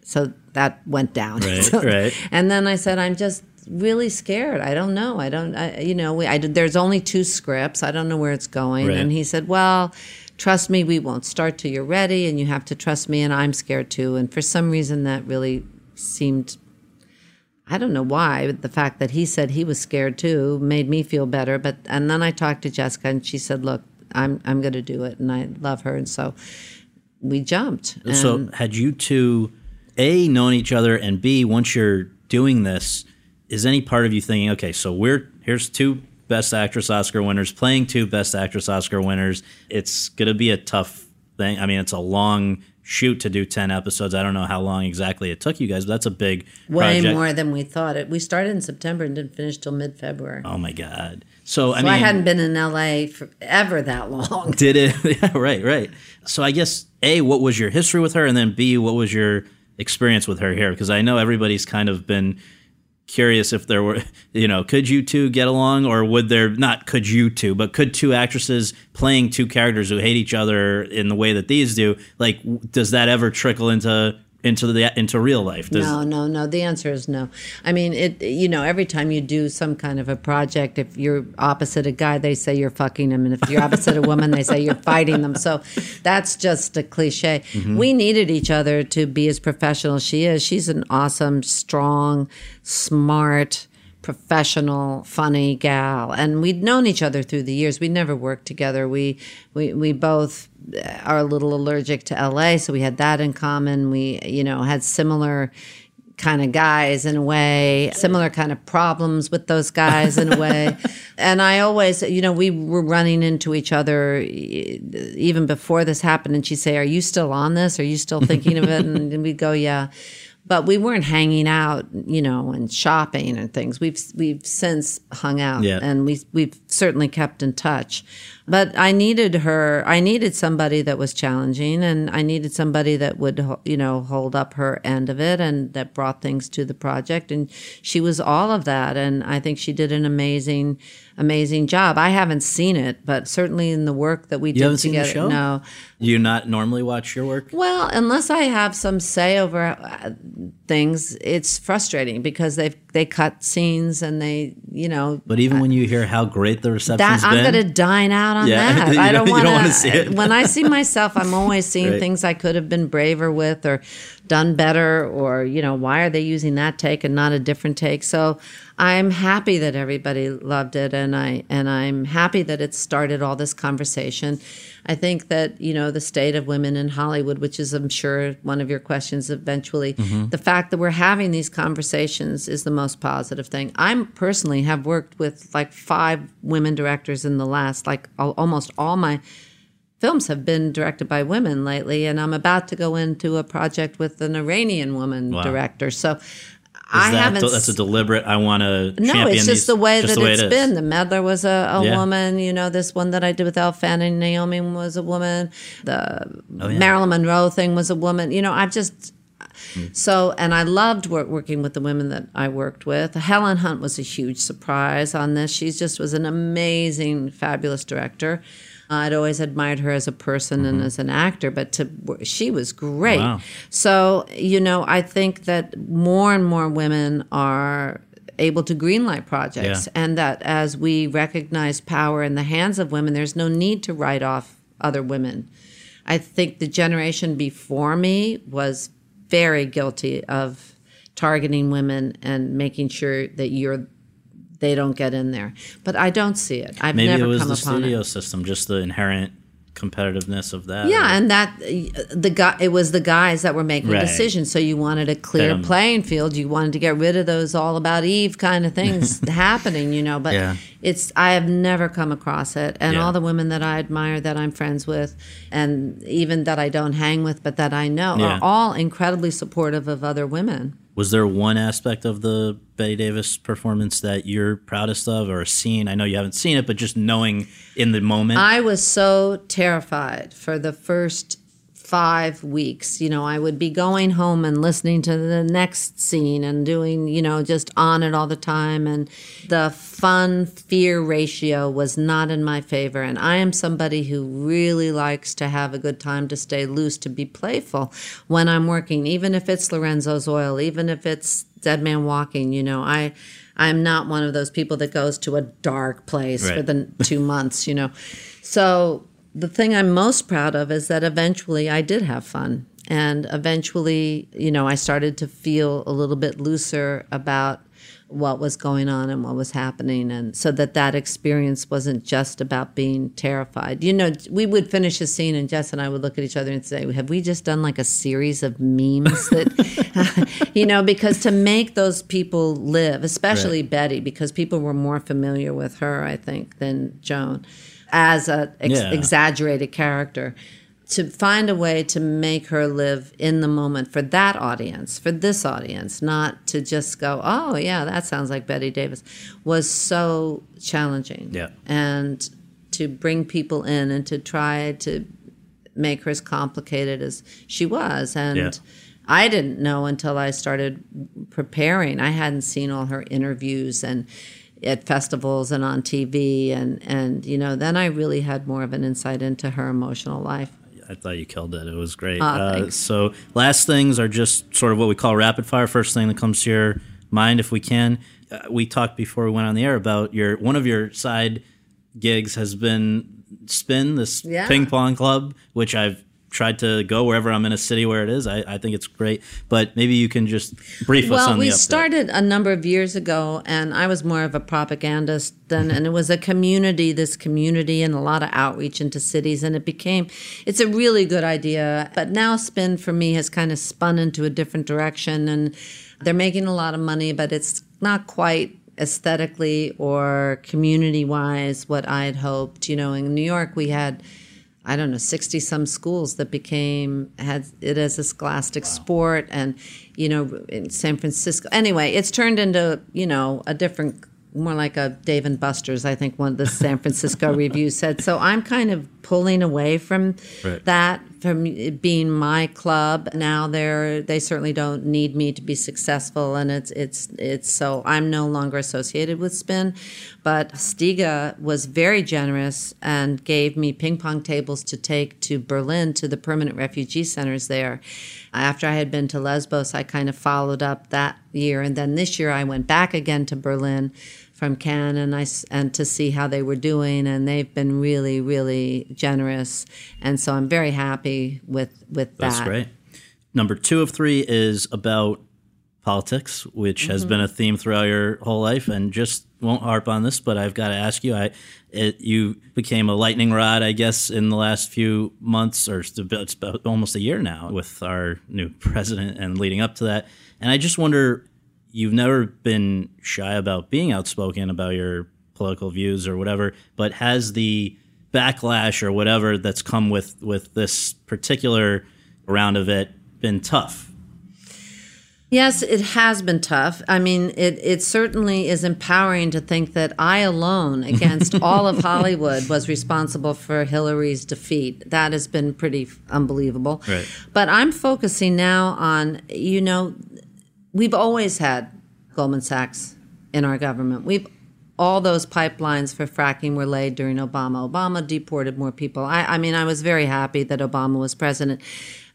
B: So that went down.
A: Right,
B: so,
A: right.
B: And then I said, I'm just really scared. I don't know. I don't, I, you know, we, I, there's only two scripts. I don't know where it's going. Right. And he said, well, trust me, we won't start till you're ready and you have to trust me. And I'm scared too. And for some reason that really seemed I don't know why, but the fact that he said he was scared too made me feel better. But and then I talked to Jessica and she said, "Look, I'm I'm going to do it, and I love her." And so we jumped.
A: so had you two a known each other, and b once you're doing this, is any part of you thinking, okay, so we're here's two Best Actress Oscar winners playing two Best Actress Oscar winners. It's going to be a tough thing. I mean, it's a long shoot to do 10 episodes. I don't know how long exactly it took you guys, but that's a big
B: Way
A: project.
B: more than we thought. It. We started in September and didn't finish till mid February.
A: Oh my God. So,
B: I
A: mean,
B: I hadn't been in LA for ever that long.
A: Did it? yeah, right, right. So I guess A, what was your history with her? And then B, what was your experience with her here? Because I know everybody's kind of been curious if there were, you know, could you two get along, or would there not? Could you two, but could two actresses playing two characters who hate each other in the way that these do, like, does that ever trickle into into the into real life?
B: Does, no, no, no. The answer is no. I mean, it. You know, every time you do some kind of a project, if you're opposite a guy, they say you're fucking him, and if you're opposite a woman, they say you're fighting them. So that's just a cliche. Mm-hmm. We needed each other to be as professional as she is. She's an awesome, strong, smart professional, funny gal. And we'd known each other through the years. We never worked together. We we we both uh, are a little allergic to LA, so we had that in common. We, you know, had similar kind of guys in a way, similar kind of problems with those guys in a way. and I always, you know, we were running into each other even before this happened. And she'd say, Are you still on this? Are you still thinking of it? And we'd go, Yeah but we weren't hanging out, you know, and shopping and things. We've we've since hung out,
A: yeah.
B: and we we've certainly kept in touch. But I needed her. I needed somebody that was challenging, and I needed somebody that would, you know, hold up her end of it, and that brought things to the project. And she was all of that, and I think she did an amazing amazing job. I haven't seen it, but certainly in the work that we
A: you
B: did together.
A: Seen the show?
B: No.
A: Do you not normally watch your work?
B: Well, unless I have some say over uh, things, it's frustrating because they they cut scenes and they, you know.
A: But even when you hear how great the reception's
B: that, I'm going to dine out on
A: yeah.
B: that. I don't want
A: to see it.
B: when I see myself, I'm always seeing right. things I could have been braver with or done better or, you know, why are they using that take and not a different take? So I'm happy that everybody loved it, and I and I'm happy that it started all this conversation. I think that you know the state of women in Hollywood, which is I'm sure one of your questions eventually. Mm-hmm. The fact that we're having these conversations is the most positive thing. I personally have worked with like five women directors in the last like almost all my films have been directed by women lately, and I'm about to go into a project with an Iranian woman wow. director. So I
A: that,
B: haven't.
A: That's a deliberate. I want to.
B: No, it's just
A: these,
B: the way that
A: the way
B: it's
A: it
B: been. The Meddler was a, a yeah. woman. You know, this one that I did with Elle Fanning Naomi was a woman. The oh, yeah. Marilyn Monroe thing was a woman. You know, I've just. Mm. So, and I loved work, working with the women that I worked with. Helen Hunt was a huge surprise on this. She just was an amazing, fabulous director. I'd always admired her as a person mm-hmm. and as an actor, but to she was great. Wow. So you know, I think that more and more women are able to greenlight projects, yeah. and that as we recognize power in the hands of women, there's no need to write off other women. I think the generation before me was very guilty of targeting women and making sure that you're they don't get in there. But I don't see it. I've
A: Maybe
B: never
A: it was
B: come
A: the
B: upon
A: studio
B: it.
A: system, just the inherent competitiveness of that.
B: Yeah, or? and that the guy it was the guys that were making right. decisions. So you wanted a clear Them. playing field. You wanted to get rid of those all about Eve kind of things happening, you know. But yeah. it's I have never come across it, and yeah. all the women that I admire, that I'm friends with, and even that I don't hang with, but that I know, yeah. are all incredibly supportive of other women.
A: Was there one aspect of the Bette Davis performance that you're proudest of or a scene? I know you haven't seen it, but just knowing in the moment.
B: I was so terrified for the first five weeks. You know, I would be going home and listening to the next scene and doing, you know, just on it all the time. And the fun fear ratio was not in my favor. And I am somebody who really likes to have a good time, to stay loose, to be playful when I'm working, even if it's Lorenzo's Oil, even if it's Dead Man Walking, you know, I. I'm not one of those people that goes to a dark place right. for the two months, you know. So the thing I'm most proud of is that eventually I did have fun. And eventually, you know, I started to feel a little bit looser about what was going on and what was happening and so that that experience wasn't just about being terrified you know we would finish a scene and jess and i would look at each other and say have we just done like a series of memes that you know because to make those people live especially right. bette because people were more familiar with her i think than joan as a ex- yeah. exaggerated character to find a way to make her live in the moment for that audience, for this audience, not to just go, oh, yeah, that sounds like Bette Davis, was so challenging.
A: Yeah.
B: And to bring people in and to try to make her as complicated as she was. And yeah. I didn't know until I started preparing. I hadn't seen all her interviews and at festivals and on TV, and and you know, then I really had more of an insight into her emotional life.
A: I thought you killed it. It was great.
B: Oh, uh,
A: so, last things are just sort of what we call rapid fire. First thing that comes to your mind, if we can. Uh, we talked before we went on the air about your one of your side gigs has been Spin, this yeah. ping pong club, which I've tried to go wherever I'm in a city where it is. I, I think it's great. But maybe you can just brief
B: well,
A: us on
B: we started a number of years ago, and I was more of a propagandist then, mm-hmm. and it was a community, this community, and a lot of outreach into cities, and it became, it's a really good idea. But now Spin for me has kind of spun into a different direction, and they're making a lot of money, but it's not quite aesthetically or community wise what I had hoped. You know, in New York, we had I don't know, 60 some schools that became, had it as a scholastic wow. sport. And, you know, in San Francisco. Anyway, it's turned into, you know, a different, more like a Dave and Buster's, I think one of the San Francisco reviews said. So I'm kind of pulling away from right. that from being my club now they're they certainly don't need me to be successful and it's it's it's so I'm no longer associated with spin but Stiga was very generous and gave me ping pong tables to take to Berlin to the permanent refugee centers there after I had been to Lesbos I kind of followed up that year and then this year I went back again to Berlin from Cannes and I and to see how they were doing and they've been really really generous and so I'm very happy with with
A: that. That's great. Number 2 of 3 is about politics, which mm-hmm. has been a theme throughout your whole life and just won't harp on this, but I've got to ask you. I, it, you became a lightning rod, I guess, in the last few months, or it's about almost a year now, with our new president and leading up to that. And I just wonder you've never been shy about being outspoken about your political views or whatever, but has the backlash or whatever that's come with with this particular round of it been tough?
B: Yes, it has been tough. I mean, it, it certainly is empowering to think that I alone, against all of Hollywood, was responsible for Hillary's defeat. That has been pretty unbelievable.
A: Right.
B: But I'm focusing now on, you know, we've always had Goldman Sachs in our government. We've all those pipelines for fracking were laid during Obama. Obama deported more people. I, I mean, I was very happy that Obama was president,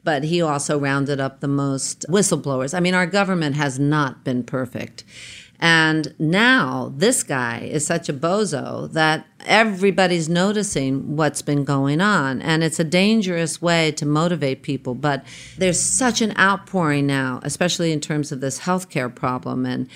B: but he also rounded up the most whistleblowers. I mean, our government has not been perfect. And now this guy is such a bozo that everybody's noticing what's been going on. And it's a dangerous way to motivate people. But there's such an outpouring now, especially in terms of this healthcare problem. And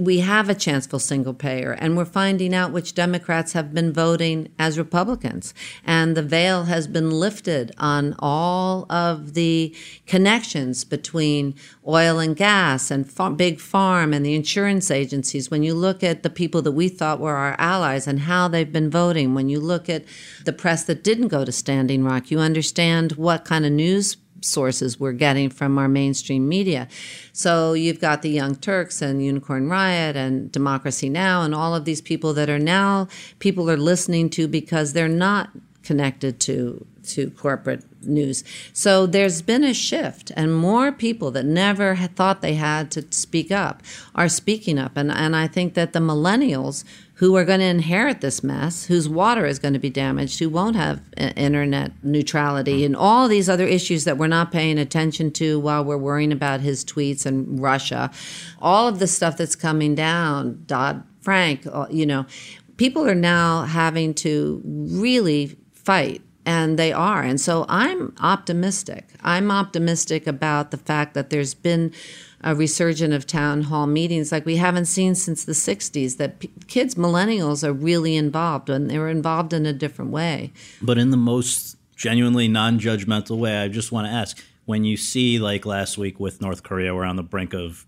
B: we have a chance for single payer, and we're finding out which Democrats have been voting as Republicans. And the veil has been lifted on all of the connections between oil and gas and big farm and the insurance agencies. When you look at the people that we thought were our allies and how they've been voting, when you look at the press that didn't go to Standing Rock, you understand what kind of news sources we're getting from our mainstream media. So you've got the Young Turks and Unicorn Riot and Democracy Now! and all of these people that are now people are listening to because they're not connected to to corporate news. So there's been a shift, and more people that never thought they had to speak up are speaking up. And, and I think that the millennials who are going to inherit this mess, whose water is going to be damaged, who won't have internet neutrality, and all these other issues that we're not paying attention to while we're worrying about his tweets and Russia. All of the stuff that's coming down, Dodd Frank, uh, you know, people are now having to really fight and they are. And so I'm optimistic. I'm optimistic about the fact that there's been a resurgence of town hall meetings like we haven't seen since the 60s that p- kids millennials are really involved and they're involved in a different way.
A: But in the most genuinely non-judgmental way i just want to ask when you see like last week with north korea we're on the brink of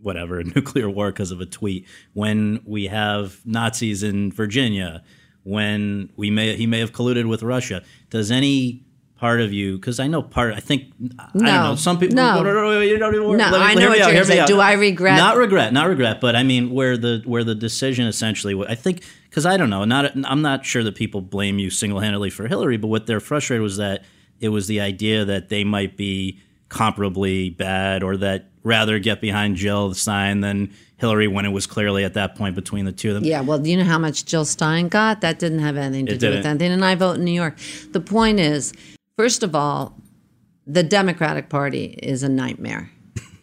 A: whatever nuclear war because of a tweet when we have nazis in virginia when we may he may have colluded with russia does any part of you because I know part. I think no, I don't know. Some people.
B: No, no, no, you don't even, no I know what you're saying. Do I regret?
A: Not regret, not regret. But I mean, where the where the decision essentially, I think, because I don't know. Not I'm not sure that people blame you single handedly for Hillary, but what they're frustrated was that it was the idea that they might be comparably bad, or that rather get behind Jill Stein than Hillary when it was clearly at that point between the two of them.
B: Yeah, well, you know how much Jill Stein got? That didn't have anything to it do didn't. with anything. And I vote in New York. The point is, First of all, the Democratic Party is a nightmare.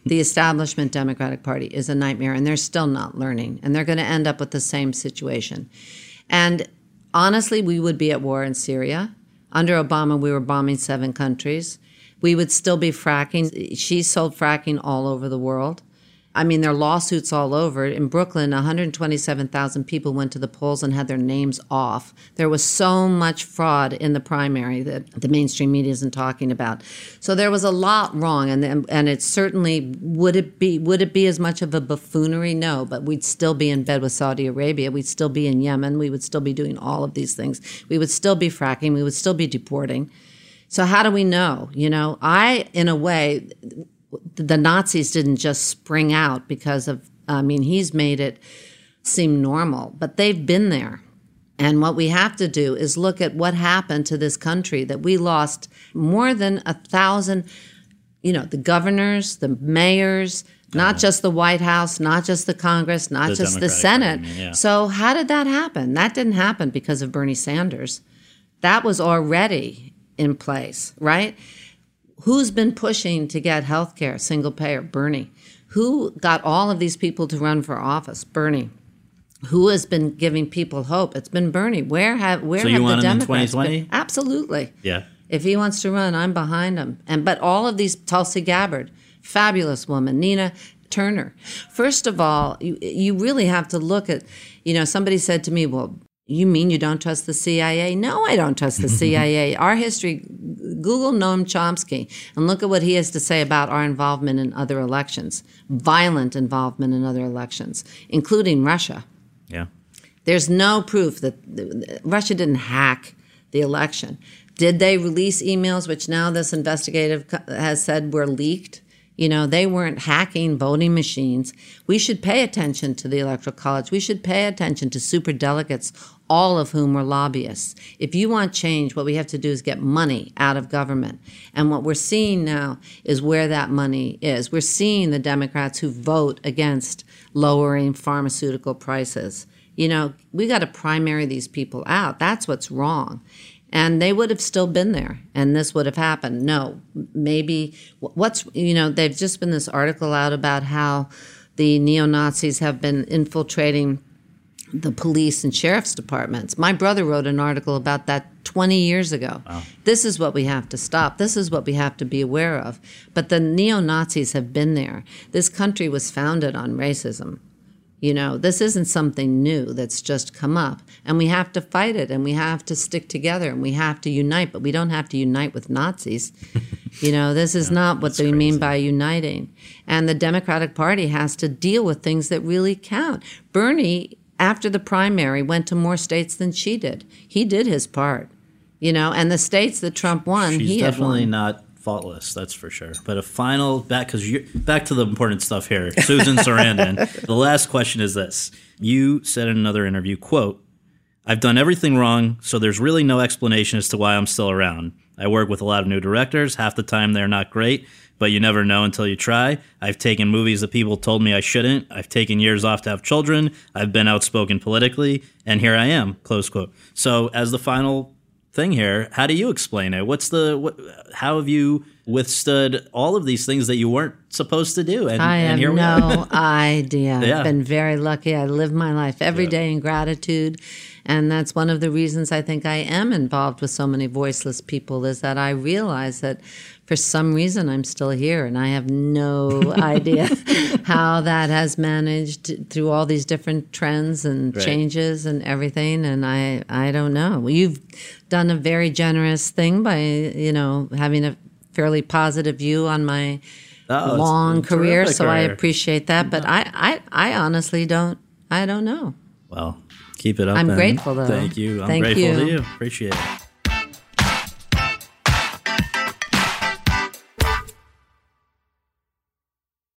B: the establishment Democratic Party is a nightmare, and they're still not learning, and they're going to end up with the same situation. And honestly, we would be at war in Syria. Under Obama, we were bombing seven countries. We would still be fracking. She sold fracking all over the world. I mean, there are lawsuits all over. In Brooklyn, 127,000 people went to the polls and had their names off. There was so much fraud in the primary that the mainstream media isn't talking about. So there was a lot wrong, and and it certainly would it be would it be as much of a buffoonery? No, but we'd still be in bed with Saudi Arabia. We'd still be in Yemen. We would still be doing all of these things. We would still be fracking. We would still be deporting. So how do we know? You know, I in a way the Nazis didn't just spring out because of, I mean, he's made it seem normal, but they've been there. And what we have to do is look at what happened to this country that we lost more than a thousand, you know, the governors, the mayors, not uh, just the White House, not just the Congress, not the just Democratic the Senate. Party, yeah. So, how did that happen? That didn't happen because of Bernie Sanders. That was already in place, right? Who's been pushing to get health care, single payer? Bernie. Who got all of these people to run for office? Bernie. Who has been giving people hope? It's been Bernie. Where have where
A: so
B: have
A: the Democrats been?
B: Absolutely.
A: Yeah.
B: If he wants to run, I'm behind him. And but all of these Tulsi Gabbard, fabulous woman, Nina Turner. First of all, you you really have to look at, you know, somebody said to me, well, you mean you don't trust the CIA? No, I don't trust the CIA. Our history, Google Noam Chomsky and look at what he has to say about our involvement in other elections, violent involvement in other elections, including Russia.
A: Yeah.
B: There's no proof that Russia didn't hack the election. Did they release emails, which now this investigative has said were leaked? You know, they weren't hacking voting machines. We should pay attention to the Electoral College. We should pay attention to super delegates, all of whom were lobbyists. If you want change, what we have to do is get money out of government. And what we're seeing now is where that money is. We're seeing the Democrats who vote against lowering pharmaceutical prices. You know, we got to primary these people out. That's what's wrong and they would have still been there and this would have happened. No maybe what's you know they've just been this article out about how the neo-nazis have been infiltrating the police and sheriff's departments. My brother wrote an article about that 20 years ago. Wow. this is what we have to stop. This is what we have to be aware of. But the neo-nazis have been there. This country was founded on racism You know, this isn't something new that's just come up. And we have to fight it and we have to stick together and we have to unite, but we don't have to unite with Nazis. you know, this is yeah, not what they crazy. mean by uniting. And the Democratic Party has to deal with things that really count. Bernie, after the primary, went to more states than she did. He did his part. You know, and the states that Trump won,
A: She's
B: he
A: definitely not faultless, that's for sure. But a final back because you back to the important stuff here. Susan Sarandon. the last question is this: You said in another interview, "quote I've done everything wrong, so there's really no explanation as to why I'm still around. I work with a lot of new directors. Half the time they're not great, but you never know until you try. I've taken movies that people told me I shouldn't. I've taken years off to have children. I've been outspoken politically, and here I am." Close quote. So, as the final thing here. How do you explain it? What's the what, how have you withstood all of these things that you weren't supposed to do?
B: And, I and have no idea. Yeah. I've been very lucky. I live my life every yeah. day in gratitude. And that's one of the reasons I think I am involved with so many voiceless people is that I realize that for some reason I'm still here and I have no idea how that has managed through all these different trends and right. changes and everything and I I don't know. You've done a very generous thing by you know having a fairly positive view on my oh, long career so career. I appreciate that but I, I I honestly don't I don't know.
A: Well, keep it up.
B: I'm grateful though.
A: Thank you. I'm Thank grateful you. to you. Appreciate it.